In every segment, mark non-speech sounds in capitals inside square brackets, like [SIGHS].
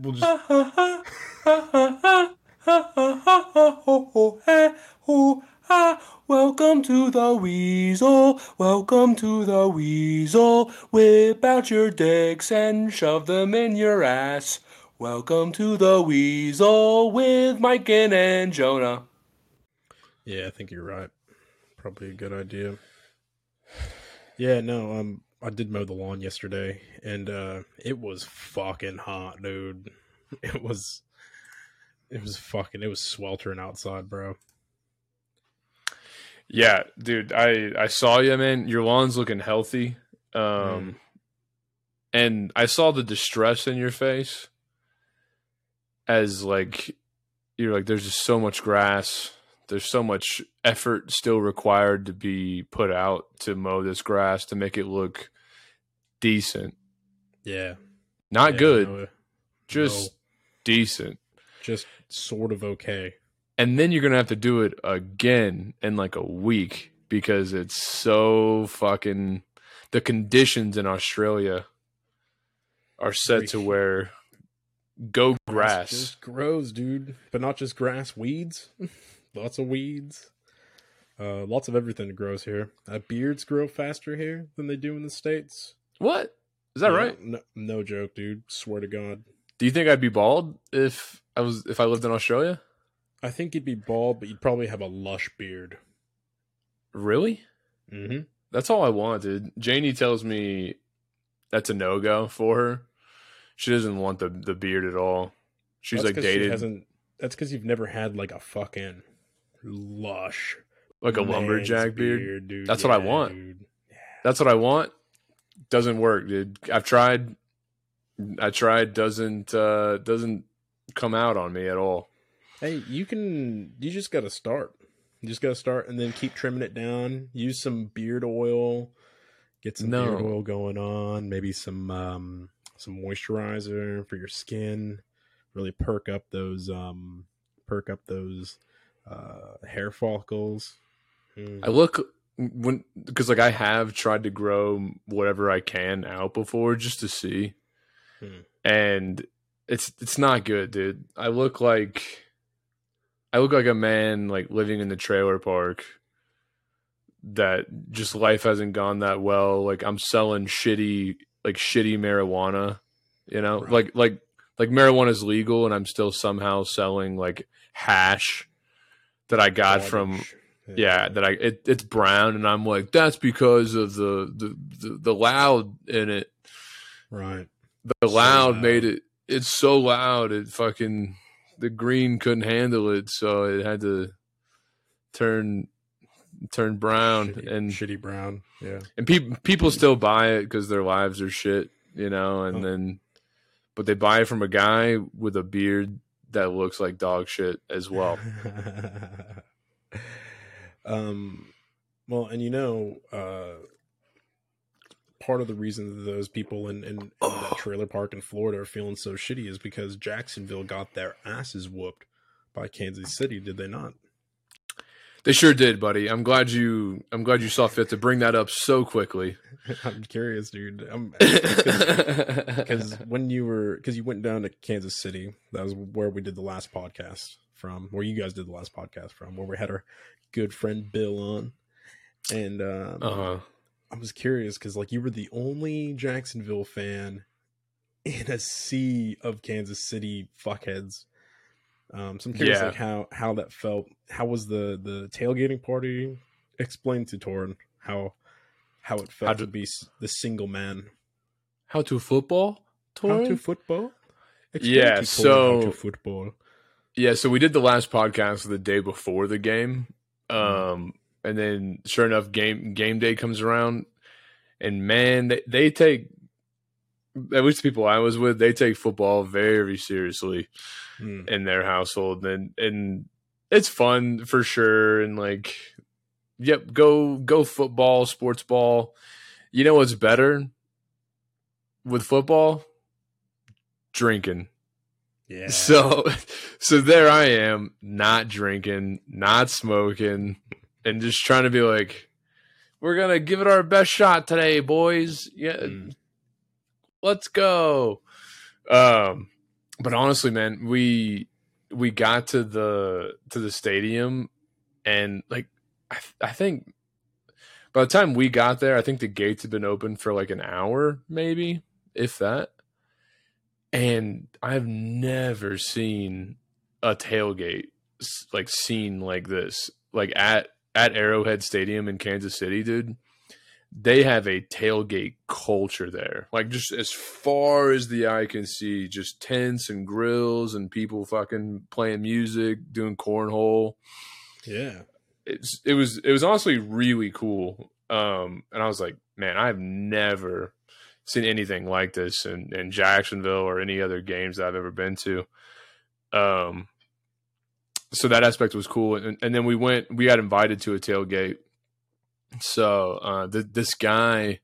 we'll just [LAUGHS] Welcome to the Weasel. Welcome to the Weasel. Whip out your dicks and shove them in your ass. Welcome to the Weasel with Mike and Jonah. Yeah, I think you're right. Probably a good idea. Yeah, no, um I did mow the lawn yesterday and uh it was fucking hot, dude. [LAUGHS] It was it was fucking it was sweltering outside, bro. Yeah, dude, I I saw you, man. Your lawn's looking healthy. Um Mm. and I saw the distress in your face as like you're like there's just so much grass. There's so much effort still required to be put out to mow this grass to make it look decent. Yeah. Not yeah, good, no, just no, decent. just sort of okay. and then you're gonna have to do it again in like a week because it's so fucking the conditions in Australia are set to where go grass. just grows, dude. But not just grass, weeds. [LAUGHS] lots of weeds. Uh, lots of everything grows here. Uh, beards grow faster here than they do in the states. What is that Yeah, right? No, no joke, dude. Swear to God. Do you think I'd be bald if I was if I lived in Australia? I think you'd be bald, but you'd probably have a lush beard. Really? Mm-hmm. That's all I wanted. Janie tells me that's a no go for her. She doesn't want the the beard at all. She's like dated hasn't. That's because you've never had like a fucking lush, like a lumberjack beard. dude. That's what I want. That's what I want. Doesn't work, dude. I've tried. I tried. Doesn't uh doesn't come out on me at all. Hey, you can. You just got to start. You just got to start, and then keep trimming it down. Use some beard oil. Get some No. beard oil going on. Maybe some um some moisturizer for your skin. Really perk up those um perk up those uh hair follicles. Mm. I look when because like I have tried to grow whatever I can out before just to see, Hmm. and it's it's not good, dude. I look like I look like a man like living in the trailer park that just life hasn't gone that well. Like I'm selling shitty like shitty marijuana, you know, Right. like like like marijuana is legal, and I'm still somehow selling like hash that I got from Garbage. yeah that i it, it's brown and i'm like that's because of the the the, the loud in it right. the So loud loud. made it it's so loud it fucking the green couldn't handle it so it had to turn turn brown shitty, and shitty brown. Yeah. and people people still buy it because their lives are shit you know and Oh. then but they buy it from a guy with a beard that looks like dog shit as well [LAUGHS] um, well, and you know, uh, part of the reason that those people in, in, in that trailer park in Florida are feeling so shitty is because Jacksonville got their asses whooped by Kansas City, did they not? They sure did buddy. I'm glad you i'm glad you saw fit to bring that up so quickly. [LAUGHS] I'm curious, dude. Because [LAUGHS] when you were because you went down to Kansas City, that was where we did the last podcast from, where you guys did the last podcast from, where we had our good friend Bill on, and um, uh-huh. I was curious because like you were the only Jacksonville fan in a sea of Kansas City fuckheads. Um, so I'm curious Yeah. like how how that felt. How was the the tailgating party? Explain to Torn how how it felt How to to- be the single man. How to football? How to Torrin? football? Yeah, to Torrin how so- to football. Yeah, so we did the last podcast the day before the game. Um and then sure enough game game day comes around and man they, they take at least the people I was with, they take football very seriously Hmm. in their household and and it's fun for sure and like yep, go go football, sports ball. You know what's better with football? Drinking. Yeah. So, so there I am, not drinking, not smoking, and just trying to be like, we're gonna give it our best shot today, boys. Yeah, Mm. Let's go. Um, but honestly, man, we we got to the to the stadium, and like I, th- I think by the time we got there, I think the gates had been open for like an hour, maybe if that. And I've never seen a tailgate like scene like this, like at at Arrowhead Stadium in Kansas City, dude. They have a tailgate culture there. Like just as far as the eye can see, just tents and grills and people fucking playing music, doing cornhole Yeah. it's it was it was honestly really cool. Um, and I was like, man, I've never seen anything like this in, in Jacksonville or any other games that I've ever been to. Um, so that aspect was cool. And, and then we went, we got invited to a tailgate. So uh, th- this guy,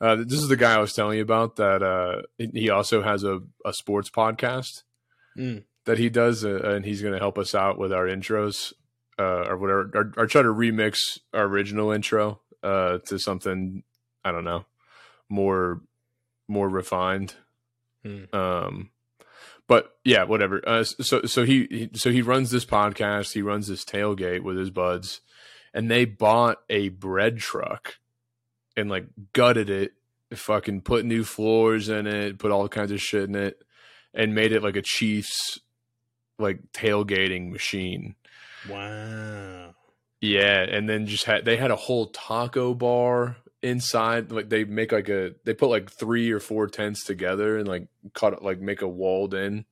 uh, this is the guy I was telling you about that uh, he also has a, a sports podcast Mm. that he does, uh, and he's going to help us out with our intros uh, or whatever, or, or try to remix our original intro uh, to something I don't know more more refined. Hmm. Um, but yeah, whatever. Uh, so so he, he so he runs this podcast. He runs this tailgate with his buds, and they bought a bread truck and like gutted it, fucking put new floors in it, put all kinds of shit in it, and made it like a Chiefs like tailgating machine. Wow. Yeah, and then just had they had a whole taco bar inside. Like they make like a they put like three or four tents together and like cut like make a walled in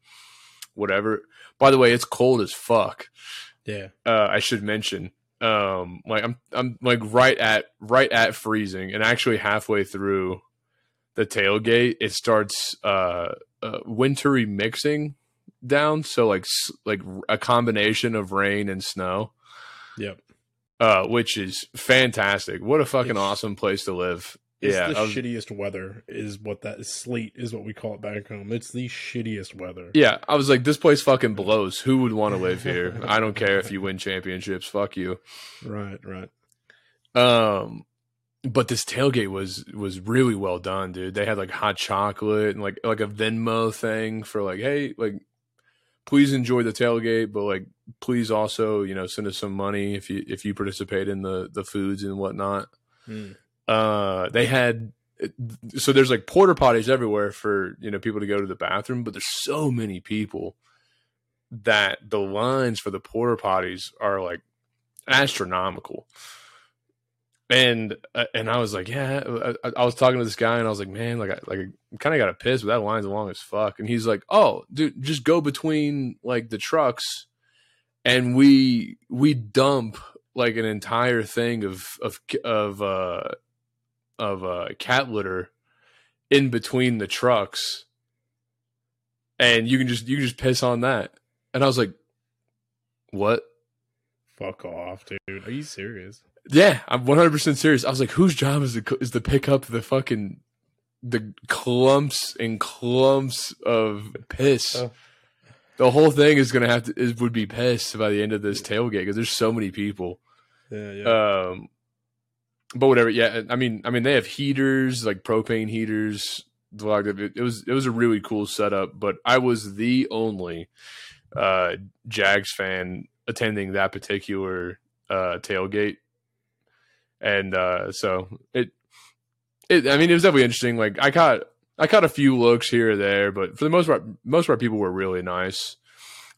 whatever. By the way, it's cold as fuck. Yeah. Uh, I should mention. Um, like I'm I'm like right at right at freezing, and actually halfway through the tailgate, it starts uh, uh wintry mixing down. So like like a combination of rain and snow Yep. uh, which is fantastic. What a fucking It's- awesome place to live. It's yeah, the was- shittiest weather is what that sleet is what we call it back home. It's the shittiest weather. yeah. I was like, this place fucking blows. Who would want to live here? I don't care if you win championships. Fuck you. Right, right. Um, but this tailgate was was really well done, dude. They had like hot chocolate and like like a Venmo thing for like, hey, like please enjoy the tailgate, but like please also you know send us some money if you if you participate in the the foods and whatnot. Hmm. Uh they had so there's like porter potties everywhere for you know people to go to the bathroom but there's so many people that the lines for the porter potties are like astronomical. And uh, and i was like yeah I, I was talking to this guy and i was like man like i like i kind of got a piss but that line's long as fuck. And he's like oh dude just go between like the trucks and we we dump like an entire thing of of of uh of uh cat litter in between the trucks and you can just you can just piss on that and i was like what Fuck off, dude. Are you serious? yeah i'm 100% serious i was like whose job is to is to pick up the fucking the clumps and clumps of piss Oh. the whole thing is gonna have to is would be pissed by the end of this tailgate because there's so many people Yeah, yeah. um but whatever yeah i mean i mean they have heaters like propane heaters it, was it was a really cool setup but i was the only uh jags fan attending that particular uh tailgate. And uh so it it i mean it was definitely interesting like i caught i caught a few looks here or there but for the most part most our people were really nice.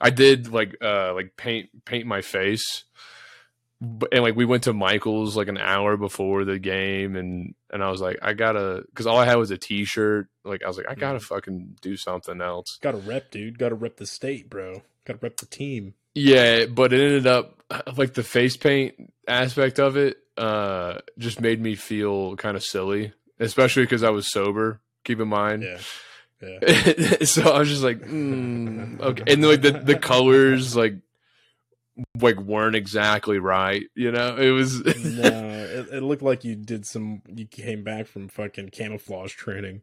I did like uh like paint paint my face and like we went to Michael's like an hour before the game, and and I was like, I gotta, because all I had was a T-shirt. Like I was like, I gotta fucking do something else. Got to rep, dude. Got to rep the state, bro. Got to rep the team. Yeah, but it ended up [SIGHS] like the face paint aspect of it uh just made me feel kind of silly, especially because I was sober. Keep in mind, Yeah. [LAUGHS] Yeah. so I was just like, mm, okay, and like the the [LAUGHS] colors like like weren't exactly right. You know, it was no, it, it looked like you did some. You came back from fucking camouflage training.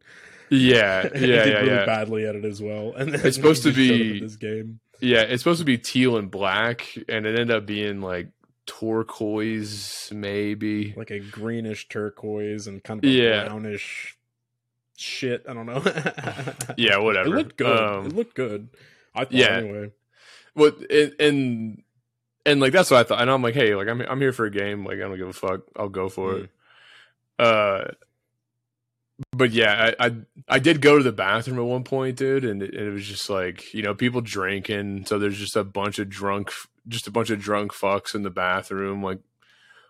yeah, [LAUGHS] yeah, did yeah, really yeah. badly at it as well. And It's [LAUGHS] supposed to just showed up be- this game. Yeah, it's supposed to be teal and black, and it ended up being like turquoise, maybe. like a greenish turquoise and kind of Yeah. brownish shit. I don't know. [LAUGHS] Yeah, whatever. It looked good. Um, it looked good. I thought yeah. anyway. What and, and and like that's what I thought. And I'm like, hey, like I'm I'm here for a game. Like I don't give a fuck. I'll go for it. Uh, but yeah, I, I I did go to the bathroom at one point, dude, and it, it was just like you know people drinking. So there's just a bunch of drunk, just a bunch of drunk fucks in the bathroom, like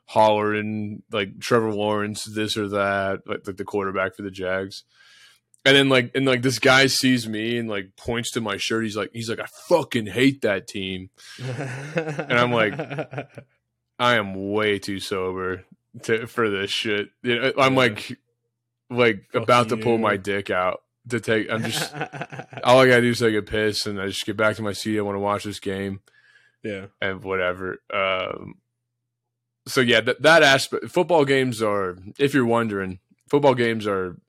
hollering like Trevor Lawrence, this or that, like, like the quarterback for the Jags. And then like and like this guy sees me and like points to my shirt. He's like he's like I fucking hate that team. and I'm like- [LAUGHS] I am way too sober to for this shit. You know, I'm like like Fuck about to pull my dick out to take. I'm just [LAUGHS] all I gotta do is take a piss and I just get back to my seat. I want to watch this game yeah. and whatever. Um, so yeah, that that aspect. Football games are, if you're wondering, football games are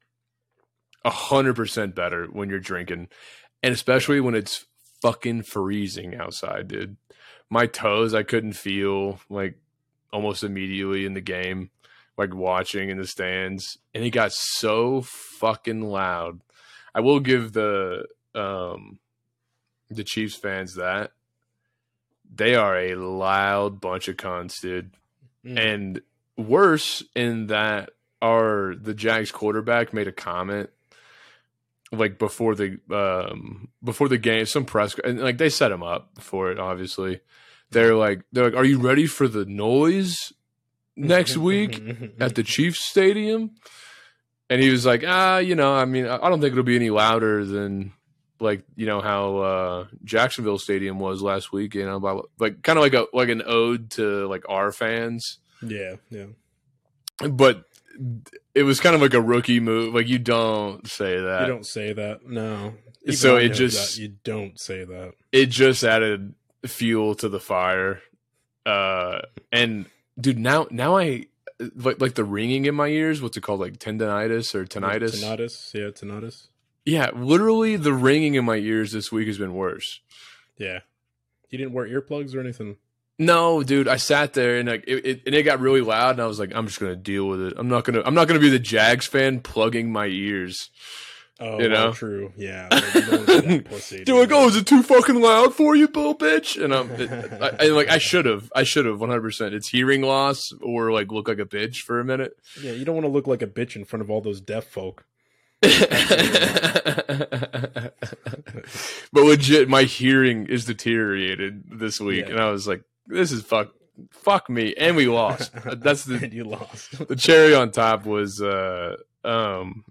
a hundred percent better when you're drinking, and especially when it's fucking freezing outside, dude. My toes, I couldn't feel like almost immediately in the game, like watching in the stands, and it got so fucking loud. I will give the um the Chiefs fans that they are a loud bunch of cons, dude. Mm. And worse in that our the Jags quarterback made a comment like before the um before the game, some press and like they set him up for it, obviously. They're like they're like, Are you ready for the noise next [LAUGHS] week at the Chiefs Stadium? And he was like, ah, you know, I mean, I don't think it'll be any louder than like you know how uh Jacksonville Stadium was last week, you know, by, like kind of like a like an ode to like our fans, yeah, yeah. but it was kind of like a rookie move. Like you don't say that. You don't say that. No. Even So it just- that. you don't say that. it just added fuel to the fire. Uh, and dude, now now I like like the ringing in my ears. What's it called? Like tendonitis or tinnitus? Tinnitus. Yeah, tinnitus. Yeah, literally the ringing in my ears this week has been worse. Yeah. You didn't wear earplugs or anything. No, dude, I sat there and like it, it and it got really loud, and I was like, I'm just gonna deal with it. I'm not gonna I'm not gonna be the Jags fan plugging my ears. Oh, You well, know? true. Yeah. like, you don't wanna that [LAUGHS] pussy, They're like, dude. oh, is it too fucking loud for you, Bill, bitch? And I'm it, I, I, like, I should have, I should have, 100. percent It's hearing loss or like look like a bitch for a minute. Yeah, you don't want to look like a bitch in front of all those deaf folk. [LAUGHS] but legit, my hearing is deteriorated this week, Yeah. and I was like, this is fuck, fuck me, and we lost. [LAUGHS] That's the and you lost. the cherry on top was uh um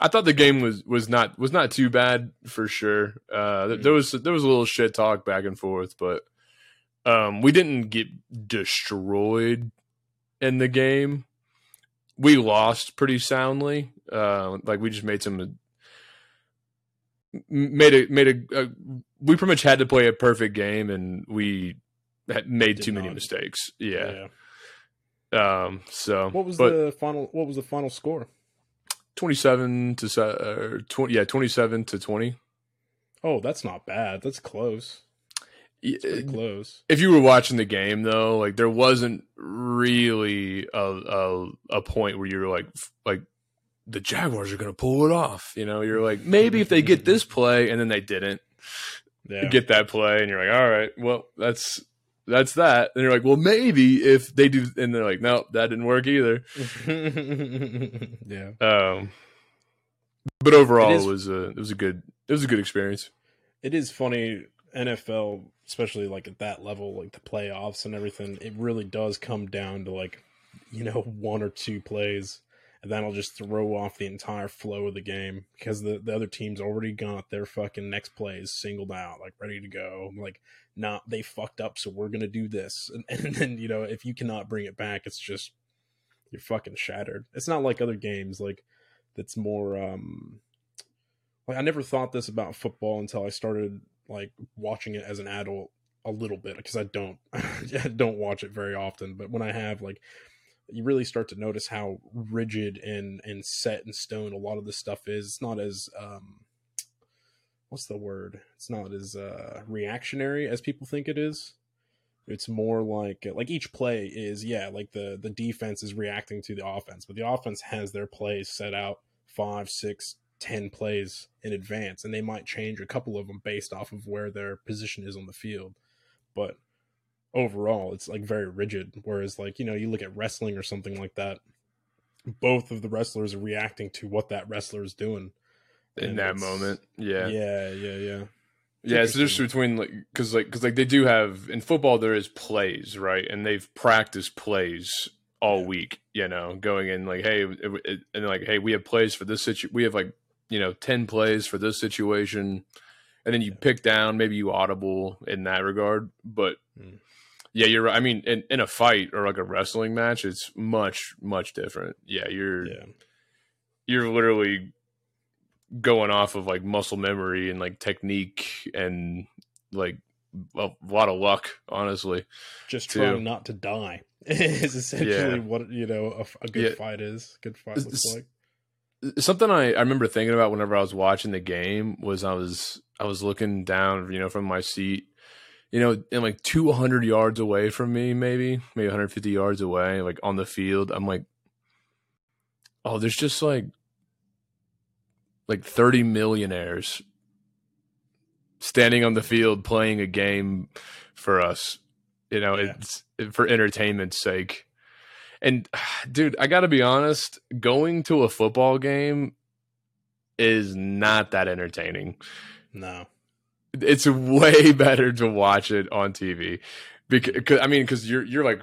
I thought the game was was not was not too bad for sure. Uh th- there was there was a little shit talk back and forth, but um we didn't get destroyed in the game. We lost pretty soundly. Uh like we just made some made a made a, a we pretty much had to play a perfect game and we made too many not. mistakes. Yeah. Yeah. Um so What was but- the final? What was the final score? 27 to uh, 20 yeah 27 to 20 Oh, that's not bad. That's close. It's pretty close. if you were watching the game though like there wasn't really a a, a point where you were like like the jaguars are going to pull it off you know you're like maybe if they get this play and then they didn't Yeah. get that play and you're like all right well that's that's that and you're like well maybe if they do and they're like no that didn't work either [LAUGHS] yeah. um but overall It it, is- was a it was a good it was a good experience It is funny NFL, especially like at that level, like the playoffs and everything. It really does come down to like, you know, [LAUGHS] one or two plays, and that'll just throw off the entire flow of the game because the the other team's already got their fucking next plays singled out, like ready to go. Like, not they fucked up, so we're gonna do this, and, [LAUGHS] and then you know if you cannot bring it back, it's just you're fucking shattered. It's not like other games like that's more um like I never thought this about football until I started like watching it as an adult a little bit because I don't [LAUGHS] I don't watch it very often. But when I have like you really start to notice how rigid and and set in stone a lot of this stuff is. It's not as um what's the word? It's not as uh reactionary as people think it is. It's more like like each play is yeah like the the defense is reacting to the offense but the offense has their plays set out five six, ten plays in advance and they might change a couple of them based off of where their position is on the field. But overall it's like very rigid whereas like you know you look at wrestling or something like that both of the wrestlers are reacting to what that wrestler is doing in And that moment. Yeah. yeah yeah yeah Yeah, it's just between like because like because like they do have in football there is plays right, and they've practiced plays all Yeah. week. You know, going in like hey, it, it, and like hey, we have plays for this situ. We have like you know ten plays for this situation, and then you Yeah. pick down maybe you audible in that regard. But Mm. yeah, you're right. I mean, in in a fight or like a wrestling match, it's much much different. Yeah, you're yeah you're literally going off of like muscle memory and like technique and like a lot of luck, honestly. just too. trying not to die [LAUGHS] is essentially Yeah. what you know a good Yeah. fight is good fight looks it's- like Something I, I remember thinking about whenever I was watching the game was I was I was looking down, you know, from my seat, you know, and like 200 yards away from me, maybe maybe 150 yards away, like on the field. I'm like, oh, there's just like like 30 millionaires standing on the field playing a game for us. You know, Yeah. it's for entertainment's sake. And [SIGHS] dude, I got to be honest, going to a football game is not that entertaining. no It's way [LAUGHS] better to watch it on TV. Because I mean, because you're you're like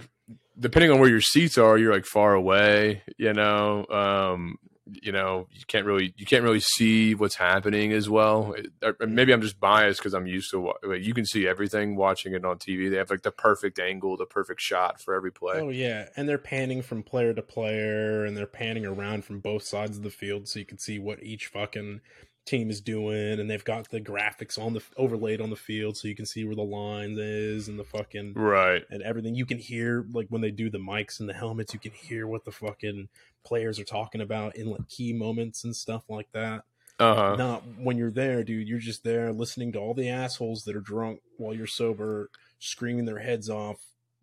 depending on where your seats are, you're like far away. You know, um, you know, you can't really you can't really see what's happening as well. Maybe I'm just biased because I'm used to you can see everything watching it on TV. They have like the perfect angle, the perfect shot for every play. Oh yeah, and they're panning from player to player, and they're panning around from both sides of the field, so you can see what each fucking team is doing, and they've got the graphics on the overlaid on the field, so you can see where the lines is and the fucking Right. and everything. You can hear like when they do the mics and the helmets, you can hear what the fucking players are talking about in like key moments and stuff like that. Uh huh. Not when you're there, dude. You're just there listening to all the assholes that are drunk while you're sober, screaming their heads off,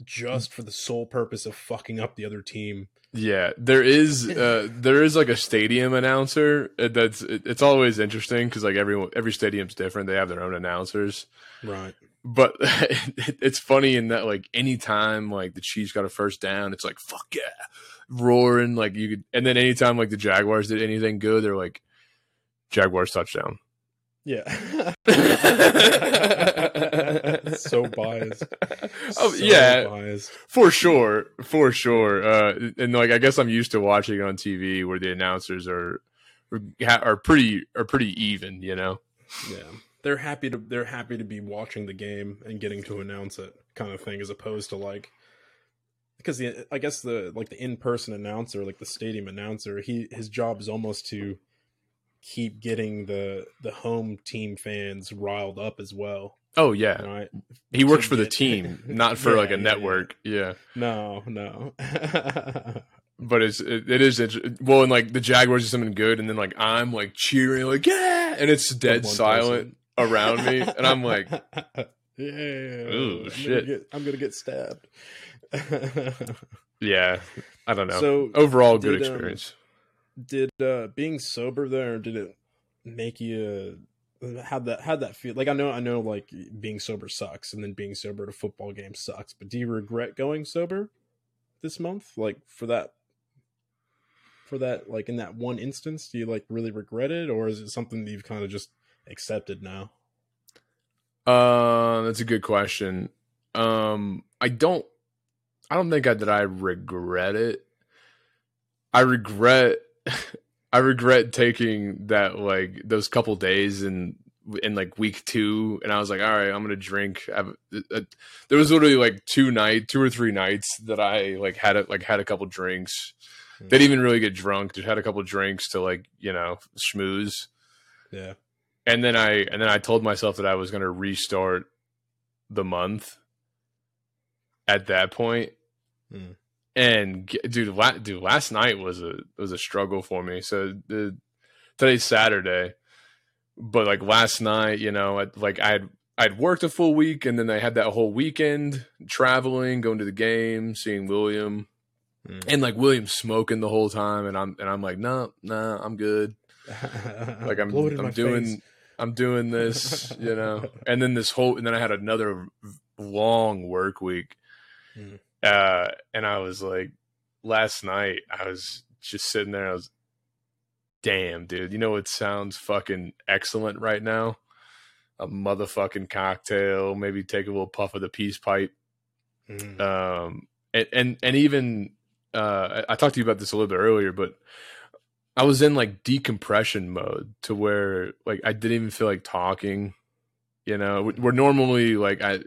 just for the sole purpose of fucking up the other team. Yeah, there is uh [LAUGHS] there is like a stadium announcer uh, that's it's always interesting because like everyone every stadium's different. They have their own announcers, Right. but [LAUGHS] it's funny in that like anytime like the Chiefs got a first down, it's like fuck yeah, roaring like you could. And then anytime like the Jaguars did anything good, they're like Jaguars touchdown. Yeah. [LAUGHS] so biased. [LAUGHS] Oh So yeah, biased. for sure, for sure. Uh, and like I guess I'm used to watching on TV where the announcers are are pretty are pretty even, you know. Yeah. They're happy to they're happy to be watching the game and getting to announce it kind of thing as opposed to like because the I guess the like the in-person announcer, like the stadium announcer, he his job is almost to keep getting the the home team fans riled up as well. Oh yeah, Right? he works for the team, [LAUGHS] not for Yeah, like a yeah, network. Yeah, No, no. [LAUGHS] but it's it, it is well, and like the Jaguars do something good, and then like I'm like cheering, like yeah, and it's dead silent around me, and I'm like, [LAUGHS] yeah. I'm shit. Gonna get, I'm gonna get stabbed. yeah, I don't know. So Overall, good did, um, experience. Did uh being sober there did it make you how'd that how'd that feel like i know i know like being sober sucks and then being sober at a football game sucks but do you regret going sober this month like for that for that like in that one instance do you like really regret it or is it something that you've kind of just accepted now Uh, that's a good question. Um, I don't, I don't think I, that I regret it. I regret, [LAUGHS] I regret taking that like those couple days in in like week two, and I was like, all right, I'm gonna drink. Have, uh, there was literally like two night, two or three nights that I like had a, like had a couple drinks. Hmm. Didn't even really get drunk. Just had a couple drinks to like you know schmooze yeah and then I and then I told myself that I was going to restart the month at that point. Hmm. And dude, la- dude, last night was a was a struggle for me. So the today's Saturday, but like last night, you know, I, like I'd I'd worked a full week, and then I had that whole weekend traveling, going to the game, seeing William, Mm. and like William smoking the whole time, and I'm and I'm like, no, nah, nah, I'm good. [LAUGHS] like I'm Blow it in my I'm doing face. I'm doing this, you know. [LAUGHS] And then this whole and then I had another long work week. Hmm. Uh and I was like last night I was just sitting there I was damn dude, you know it sounds fucking excellent right now? A motherfucking cocktail, maybe take a little puff of the peace pipe. Mm. Um and and, and even uh I I talked to you about this a little bit earlier, but I was in like decompression mode to where like I didn't even feel like talking. You know, we're normally like I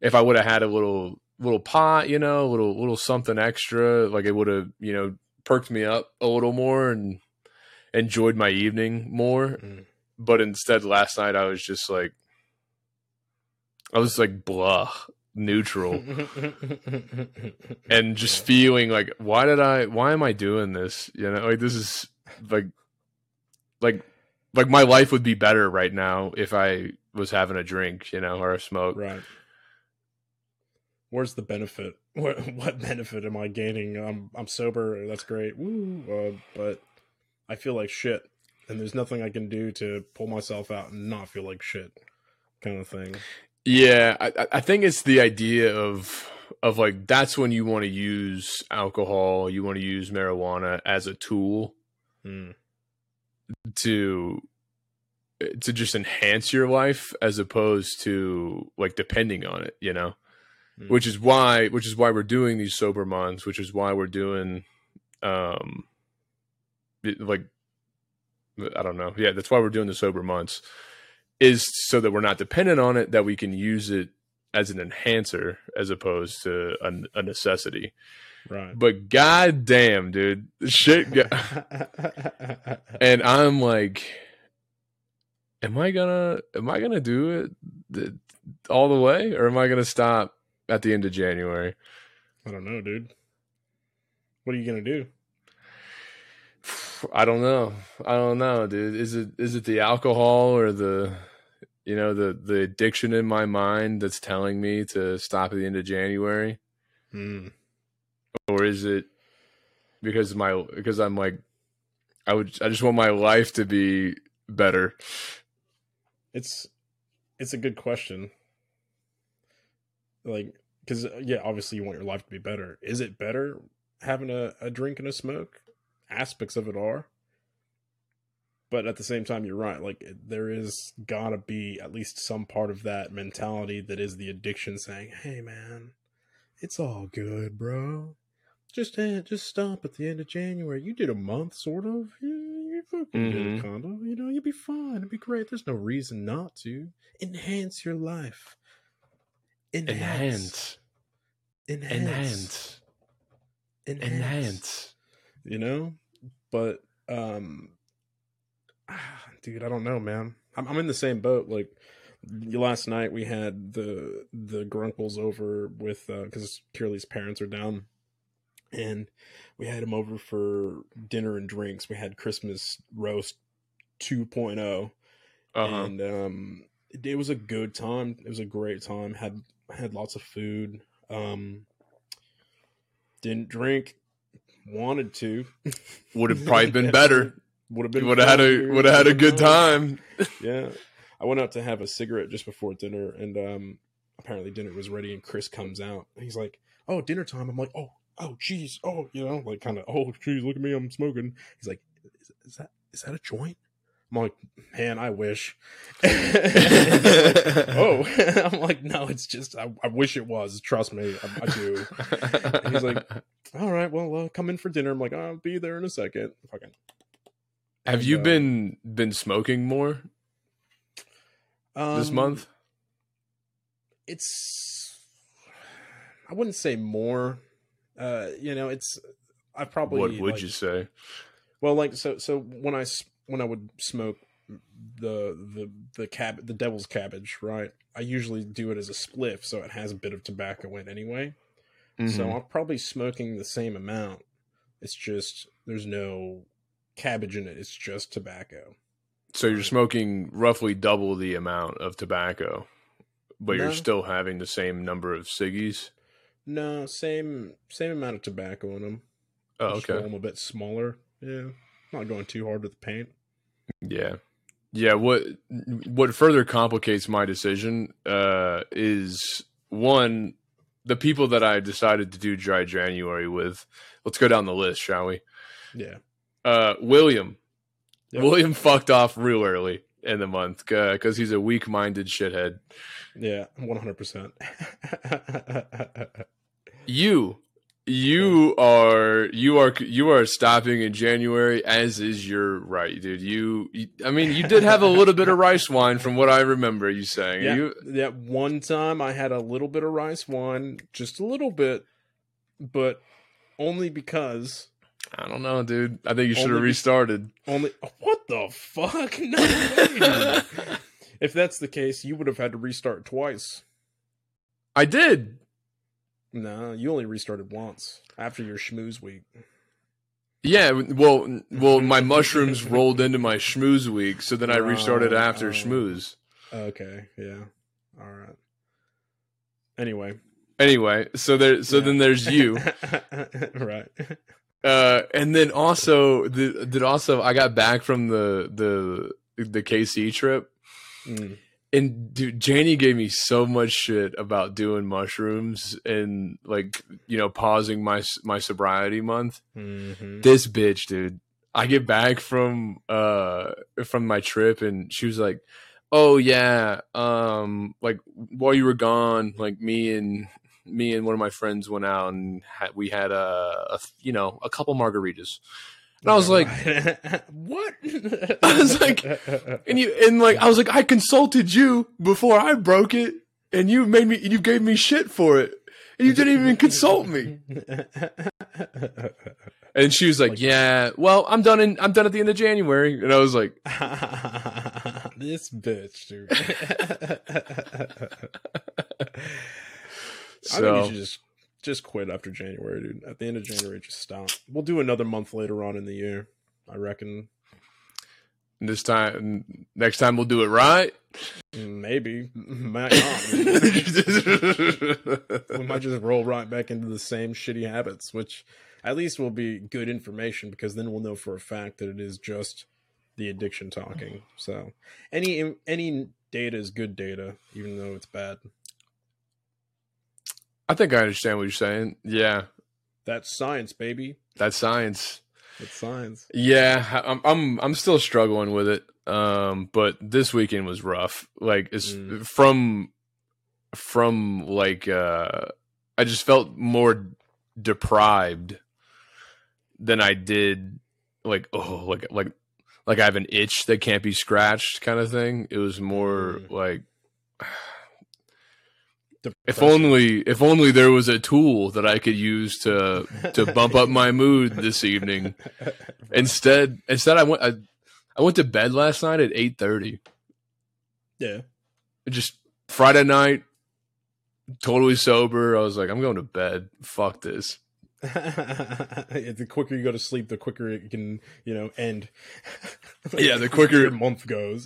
if I would have had a little little pot, you know, a little little something extra, like it would have, you know, perked me up a little more and enjoyed my evening more. Mm. But instead last night I was just like I was like blah, neutral and [LAUGHS] just feeling like why did i why am i doing this you know like this is like like like my life would be better right now if i was having a drink you know or a smoke right. Where's the benefit? [LAUGHS] What what benefit am I gaining? I'm I'm sober. That's great. Woo! Uh, but I feel like shit, and there's nothing I can do to pull myself out and not feel like shit, kind of thing. yeah I, I- think it's the idea of of like that's when you want to use alcohol you want to use marijuana as a tool Mm. to to just enhance your life as opposed to like depending on it you know Mm. which is why which is why we're doing these sober months which is why we're doing um like i don't know yeah that's why we're doing the sober months is so that we're not dependent on it that we can use it as an enhancer as opposed to a, a necessity Right. but god damn dude shit got, [LAUGHS] and i'm like am i gonna am i gonna do it all the way or am i gonna stop at the end of january I don't know, dude. What are you gonna do? i don't know i don't know dude is it is it the alcohol or the you know the the addiction in my mind that's telling me to stop at the end of january Hmm. or is it because my because i'm like i would i just want my life to be better It's it's a good question. Like, because yeah, obviously you want your life to be better. Is it better having a, a drink and a smoke? Aspects of it are, but at the same time, you're right. Like, there is gotta be at least some part of that mentality that is the addiction, saying, "Hey, man, it's all good, bro. Just eh, just stop at the end of January. You did a month, sort of. You, you fucking did Mhm. it, kind of. You know, you'll be fine. It'll be great. There's no reason not to enhance your life. Enhance, enhance. Enhance, enhance enhance. You know, but um, ah, [SIGHS] dude, I don't know, man. I'm I'm in the same boat. Like last night, we had the the Grunkles over with uh because Curly's parents are down, and we had him over for dinner and drinks. We had Christmas roast 2.0 uh-huh. And um it, it was a good time. It was a great time. Had had lots of food um didn't drink wanted to. [LAUGHS] Would have probably been better. Would have been would have had a would have had a good time. [LAUGHS] Yeah. I went out to have a cigarette just before dinner and um apparently dinner was ready and chris comes out. And he's like oh dinner time. I'm like oh oh jeez. Oh you know like kind of oh jeez look at me. I'm smoking. He's like is, is that is that a joint i'm like man i wish. [LAUGHS] Oh [LAUGHS] i'm like no it's just I, I wish it was. Trust me i, I do. And he's like, [LAUGHS] all right well uh, come in for dinner. I'm like i'll be there in a second. Fucking. Have And, you uh, been been smoking more this um, month? it's i wouldn't say more. Uh you know it's i probably what would like- you say? Well like so so when i when i would smoke the the the cab the devil's cabbage right i usually do it as a spliff so it has a bit of tobacco in it anyway So Mhm. I'm probably smoking the same amount. It's just there's no cabbage in it. It's just tobacco. so you're smoking roughly double the amount of tobacco but No. you're still having the same number of ciggies No, same same amount of tobacco in them. oh Just okay 'em a bit smaller. Yeah. Not going too hard with the paint. Yeah. Yeah, what what further complicates my decision uh, is one the people that I decided to do dry January with. Let's go down the list, shall we? Yeah. Uh, William. Yep. William fucked off real early in the month because he's a weak-minded shithead. Yeah, one hundred percent. [LAUGHS] You, you are you are you are stopping in January, as is your right, dude. You, you I mean, you did have a little bit of rice wine from what I remember you saying. Yeah, You, yeah. One time I had a little bit of rice wine, just a little bit, but only because I don't know, dude. I think you should have restarted. only. Oh, what the fuck? [LAUGHS] No way. [LAUGHS] if that's the case, you would have had to restart twice. I did. No, you only restarted once after your schmooze week. Yeah, well, [LAUGHS] well, my mushrooms rolled into my schmooze week, so then I restarted Right, after oh. schmooze. Okay, yeah. All right. Anyway, Anyway, so there, so Yeah. then there's you, [LAUGHS] right. uh, and then also, the, did also I got back from the the the KC trip, Mm. And dude, Janie gave me so much shit about doing mushrooms and like you know pausing my my sobriety month. Mhm. this bitch, dude. I get back from uh from my trip and she was like, "Oh yeah, um like while you were gone, like me and me and one of my friends went out and had, we had a, a you know, a couple margaritas." And I was like, [LAUGHS] "What?" [LAUGHS] I was like- and you and like I was like, "I consulted you before I broke it and you made me you gave me shit for it." And you didn't even consult me. [LAUGHS] And she was like, Like- "Yeah, well, I'm done in I'm done at the end of January." And I was like, this bitch, dude. I think you So should just just quit after January, dude. At the end of January, just stop. We'll do another month later on in the year. I reckon. this time, next time we'll do it right. Maybe, [LAUGHS] might not. [LAUGHS] we might just roll right back into the same shitty habits, which at least will be good information because then we'll know for a fact that it is just the addiction talking. So any any data is good data, even though it's bad. I think I understand what you're saying. Yeah, That's science, baby. that's science. It's science. Yeah, I'm I'm I'm still struggling with it. Um, but this weekend was rough. Like it's Mm. from from like uh I just felt more deprived than I did like oh like like like I have an itch that can't be scratched kind of thing. It was more Mm. like if only if only there was a tool that I could use to to bump up my mood this evening. [LAUGHS] Instead, instead I went I, I went to bed last night at eight thirty. yeah. Just Friday night, totally sober. I was like, I'm going to bed. Fuck this. [LAUGHS] the quicker you go to sleep, the quicker it can, you know, end. Yeah, the quicker- [LAUGHS] your month goes.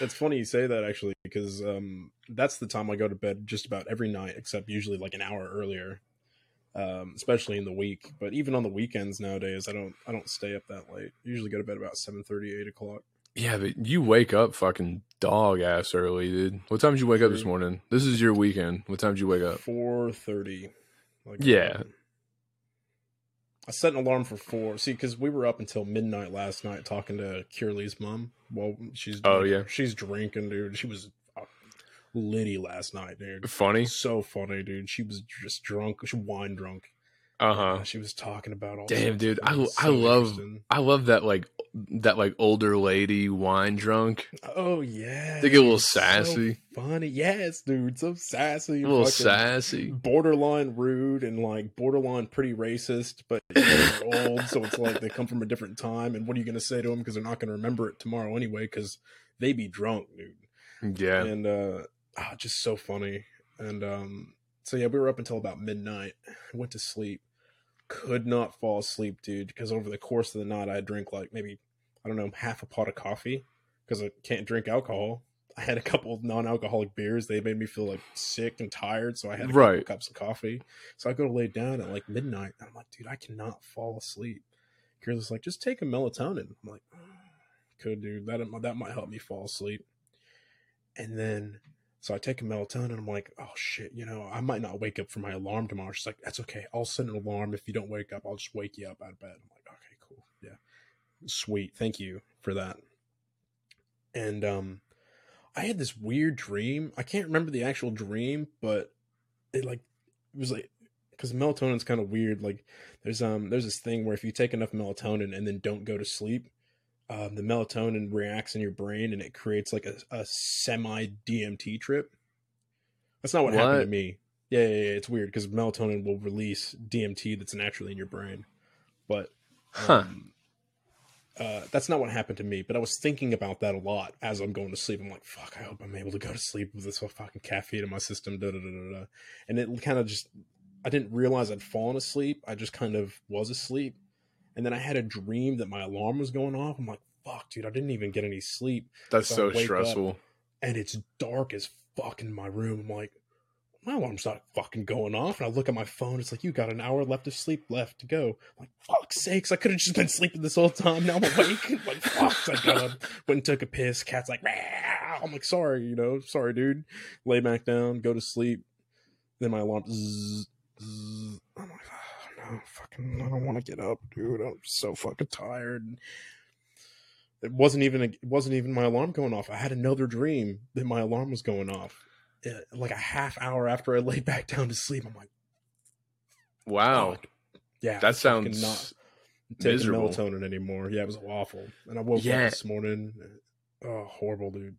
It's funny you say that actually because um, that's the time I go to bed just about every night, except usually like an hour earlier, um, especially in the week. But even on the weekends nowadays, I don't I don't stay up that late. I usually go to bed about 7.30, 8 o'clock. yeah, but you wake up fucking dog ass early, dude. What time did you wake up this morning? This is your weekend. What time did you wake up? Four thirty. Like Yeah. I set an alarm for four. See, because we were up until midnight last night talking to Curely's mom. Well, she's Oh, yeah. she's drinking, dude. She was uh, litty last night, dude. Funny. So funny, dude. She was just drunk. She wine drunk. Uh huh. she was talking about all. Damn, dude. I. I love. I love that like that like older lady wine drunk. Oh yeah, They get a little dude, so sassy. funny, yes, dude. So sassy, A little sassy. borderline rude and like borderline pretty racist, but [LAUGHS] they're old, so it's like they come from a different time. And what are you gonna say to them? Because they're not gonna remember it tomorrow anyway, because they be drunk, dude. Yeah. And uh, ah, just so funny. And um, so yeah, we were up until about midnight. Went to sleep. Could not fall asleep, dude, because over the course of the night, I drink like maybe I don't know half a pot of coffee because I can't drink alcohol. I had a couple of non-alcoholic beers. They made me feel like sick and tired, so I had a Right. couple cups of coffee. So I go to lay down at like midnight. And I'm like, dude, I cannot fall asleep. Kira's like, just take a melatonin. I'm like, could dude that that might help me fall asleep. And then so I take a melatonin. And I'm like, oh shit, you know, I might not wake up for my alarm tomorrow. She's like, that's okay. I'll set an alarm. If you don't wake up, I'll just wake you up out of bed. I'm like, okay, cool, yeah, sweet. Thank you for that. And um, I had this weird dream. I can't remember the actual dream, but it like it was like because melatonin's kind of weird. Like there's um there's this thing where if you take enough melatonin and then don't go to sleep, um, the melatonin reacts in your brain and it creates like a, a semi DMT trip. That's not what, happened to me. Yeah, yeah, yeah it's weird because melatonin will release DMT that's naturally in your brain, but Huh. um, uh, that's not what happened to me. But I was thinking about that a lot as I'm going to sleep. I'm like, fuck, I hope I'm able to go to sleep with this fucking caffeine in my system. Da da da da da. And it kind of just, I didn't realize I'd fallen asleep. I just kind of was asleep. And then I had a dream that my alarm was going off. I'm like, fuck, dude, I didn't even get any sleep. That's So so stressful. And it's dark as fuck in my room. I'm like, my alarm's not fucking going off. And I look at my phone. It's like, you got an hour left of sleep left to go. I'm like, fuck sakes. I could have just been sleeping this whole time. Now I'm awake. I'm like, fuck. So I got up, went and took a piss. Cat's like, "Meow." I'm like, sorry, you know, sorry, dude. Lay back down, go to sleep. Then my alarm, zzz, zzz. I'm like, fucking, I don't want to get up, dude. I'm so fucking tired. It wasn't even it wasn't even my alarm going off. I had another dream that my alarm was going off. Uh, Like a half hour after I laid back down to sleep, I'm like, Wow. yeah, that sounds not taking miserable. melatonin anymore. Yeah, it was awful. And I woke Yeah. up this morning. Oh, horrible, dude.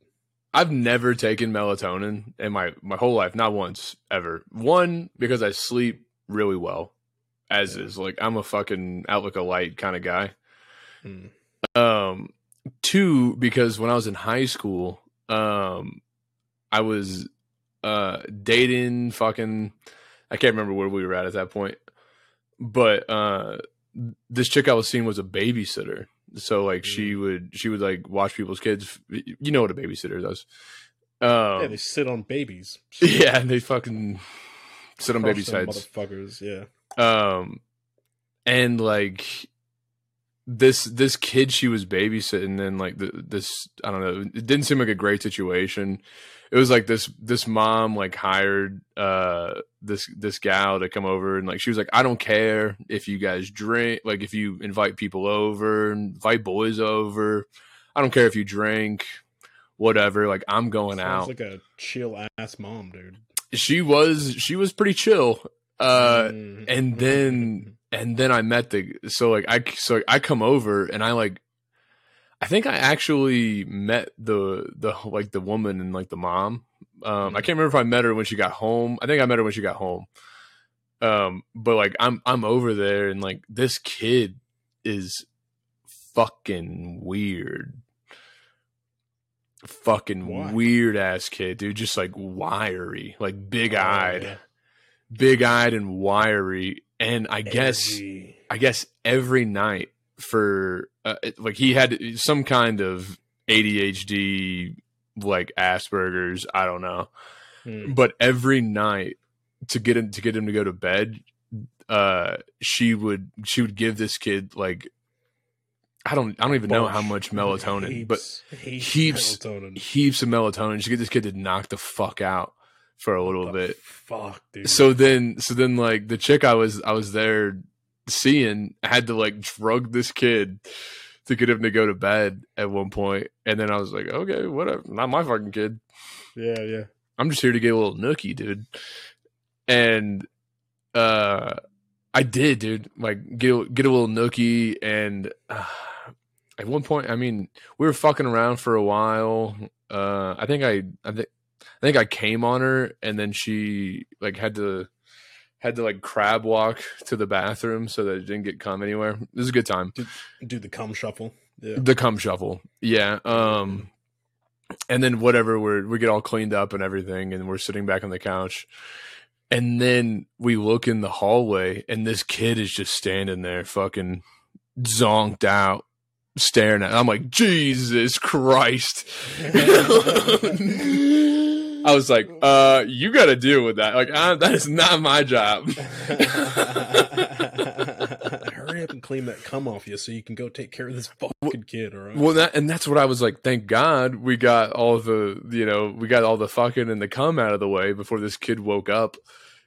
I've never taken melatonin in my my whole life, not once ever. One because I sleep really well, as Yeah. is like I'm a fucking out like a light kind of guy. Hmm. Um, two because when I was in high school, um, I was uh dating fucking. I can't remember where we were at at that point, but uh, this chick I was seeing was a babysitter. So like she would she would like watch people's kids. You know what a babysitter does. Um, yeah, they sit on babies. [LAUGHS] yeah, and they fucking sit on babies' heads. Motherfuckers, yeah. Um, and like this this kid she was babysitting, and like the, this I don't know, it didn't seem like a great situation. It was like this this mom like hired uh this this gal to come over and like she was like I don't care if you guys drink like if you invite people over and invite boys over I don't care if you drink whatever like I'm going Sounds out like a chill ass mom, dude. she was she was pretty chill uh Mm. and then [LAUGHS] and then I met the so like I so I come over and I like I think I actually met the the like the woman and like the mom. Um, I can't remember if I met her when she got home. I think I met her when she got home. Um, but like I'm I'm over there and like this kid is fucking weird. Fucking weird ass kid, dude. Just like wiry, like big eyed Oh, yeah. Big eyed and wiry. And I guess Energy. I guess every night for uh, like he had some kind of ADHD, like Asperger's. I don't know, Hmm. but every night to get him to get him to go to bed, uh, she would she would give this kid like I don't I don't even know how much melatonin, but Heaps- heaps, heaps- melatonin. heaps of melatonin. She get this kid to knock the fuck out for a little bit. Fuck, dude. So then, so then, like the chick I was, I was there seeing had to like drug this kid to get him to go to bed at one point, and then I was like, okay, whatever, not my fucking kid. yeah, yeah. I'm just here to get a little nookie, dude. And uh, I did, dude. Like get a- get a little nookie, and uh, at one point, I mean, we were fucking around for a while. Uh, I think I, I think, I think I came on her, and then she like had to had to like crab walk to the bathroom so that it didn't get cum anywhere. It was a good time. Do the cum shuffle. Yeah. The cum shuffle. Yeah. Um and then whatever we're we get all cleaned up and everything and we're sitting back on the couch. And then we look in the hallway and this kid is just standing there fucking zonked out staring at. It. I'm like, Jesus Christ. [LAUGHS] [LAUGHS] I was like, [LAUGHS] uh, you got to deal with that. Like, uh, that is not my job. [LAUGHS] Hurry up and clean that cum off you so you can go take care of this fucking kid, all right? Well, that, and that's what I was like. Thank God we got all the, you know, we got all the fucking and the cum out of the way before this kid woke up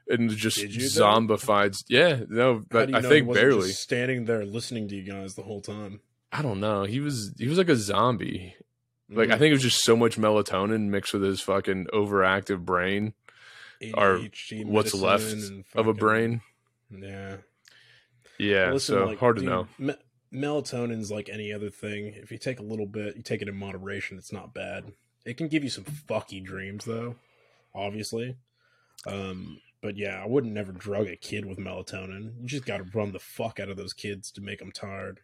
and just Did though? zombified. Yeah, no, but I think he wasn't barely. standing there listening to you guys the whole time. I don't know. He was he was like a zombie. Like I Mm. think it was just so much melatonin mixed with his fucking overactive brain or what's left and of a brain. Yeah. Yeah, Listen, so like, hard to dude, know. Me- melatonin's like any other thing. If you take a little bit, you take it in moderation. It's not bad. It can give you some fucky dreams, though. Obviously, um, but yeah, I wouldn't never drug a kid with melatonin. You just got to run the fuck out of those kids to make them tired.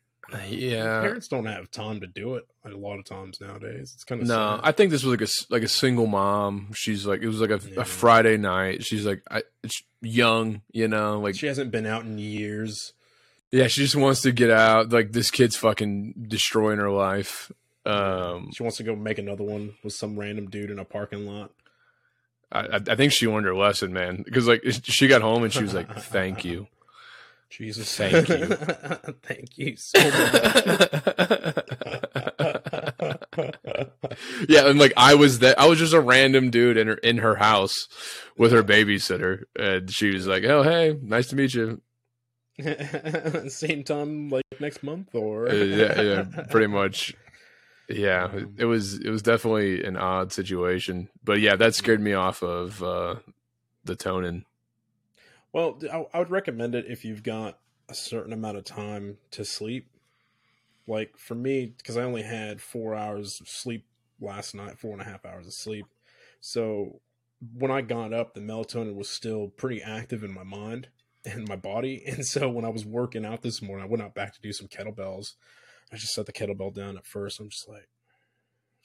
Yeah. parents don't have time to do it a lot of times nowadays. It's kind of No, I think this was like a like a single mom. She's like it was like a, Yeah. a Friday night. She's like I, it's young, you know, like she hasn't been out in years. yeah, she just wants to get out. Like this kid's fucking destroying her life. Um, She wants to go make another one with some random dude in a parking lot. I, I I think she learned her lesson, man, because like [LAUGHS] she got home and she was like, "Thank you." Jesus, [LAUGHS] Thank you. [LAUGHS] thank you so much. [LAUGHS] yeah, and like I was that I was just a random dude in her in her house with her babysitter, and she was like, "Oh hey, nice to meet you." Same time, like next month, or Uh, yeah, yeah, pretty much. Yeah, it was it was definitely an odd situation, but yeah, that scared me off of uh, the tonin. Well, I, I would recommend it if you've got a certain amount of time to sleep. Like for me, because I only had four hours of sleep last night, four and a half hours of sleep. So when I got up, the melatonin was still pretty active in my mind and my body. [LAUGHS] And so when I was working out this morning, I went out back to do some kettlebells. I just set the kettlebell down at first. I'm just like,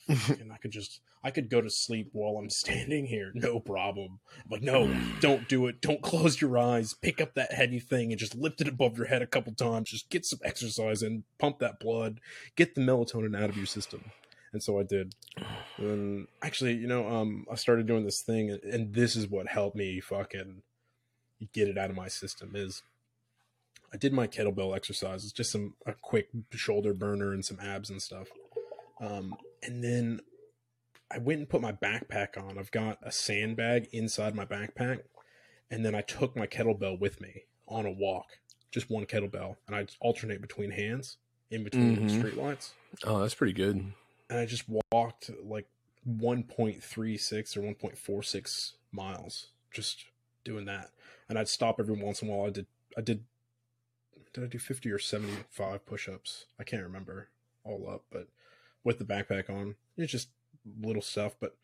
and I could just I could go to sleep while I'm standing here, no problem. I'm like, no, don't do it. Don't close your eyes. Pick up that heavy thing and just lift it above your head a couple times. Just get some exercise and pump that blood, get the melatonin out of your system. And so I did. And actually, you know, um, I started doing this thing, and- this is what helped me fucking get it out of my system. Is I did my kettlebell exercises, just some a quick shoulder burner and some abs and stuff. Um, and then I went and put my backpack on. I've got a sandbag inside my backpack, and then I took my kettlebell with me on a walk, just one kettlebell, and I alternate between hands in between Mhm. street lights, Oh, that's pretty good. and I just walked like 1.36 or 1.46 miles, just doing that. And I'd stop every once in a while. I did, I did, did I do 50 or 75 push-ups? I can't remember all up, but with the backpack on, it's just little stuff. But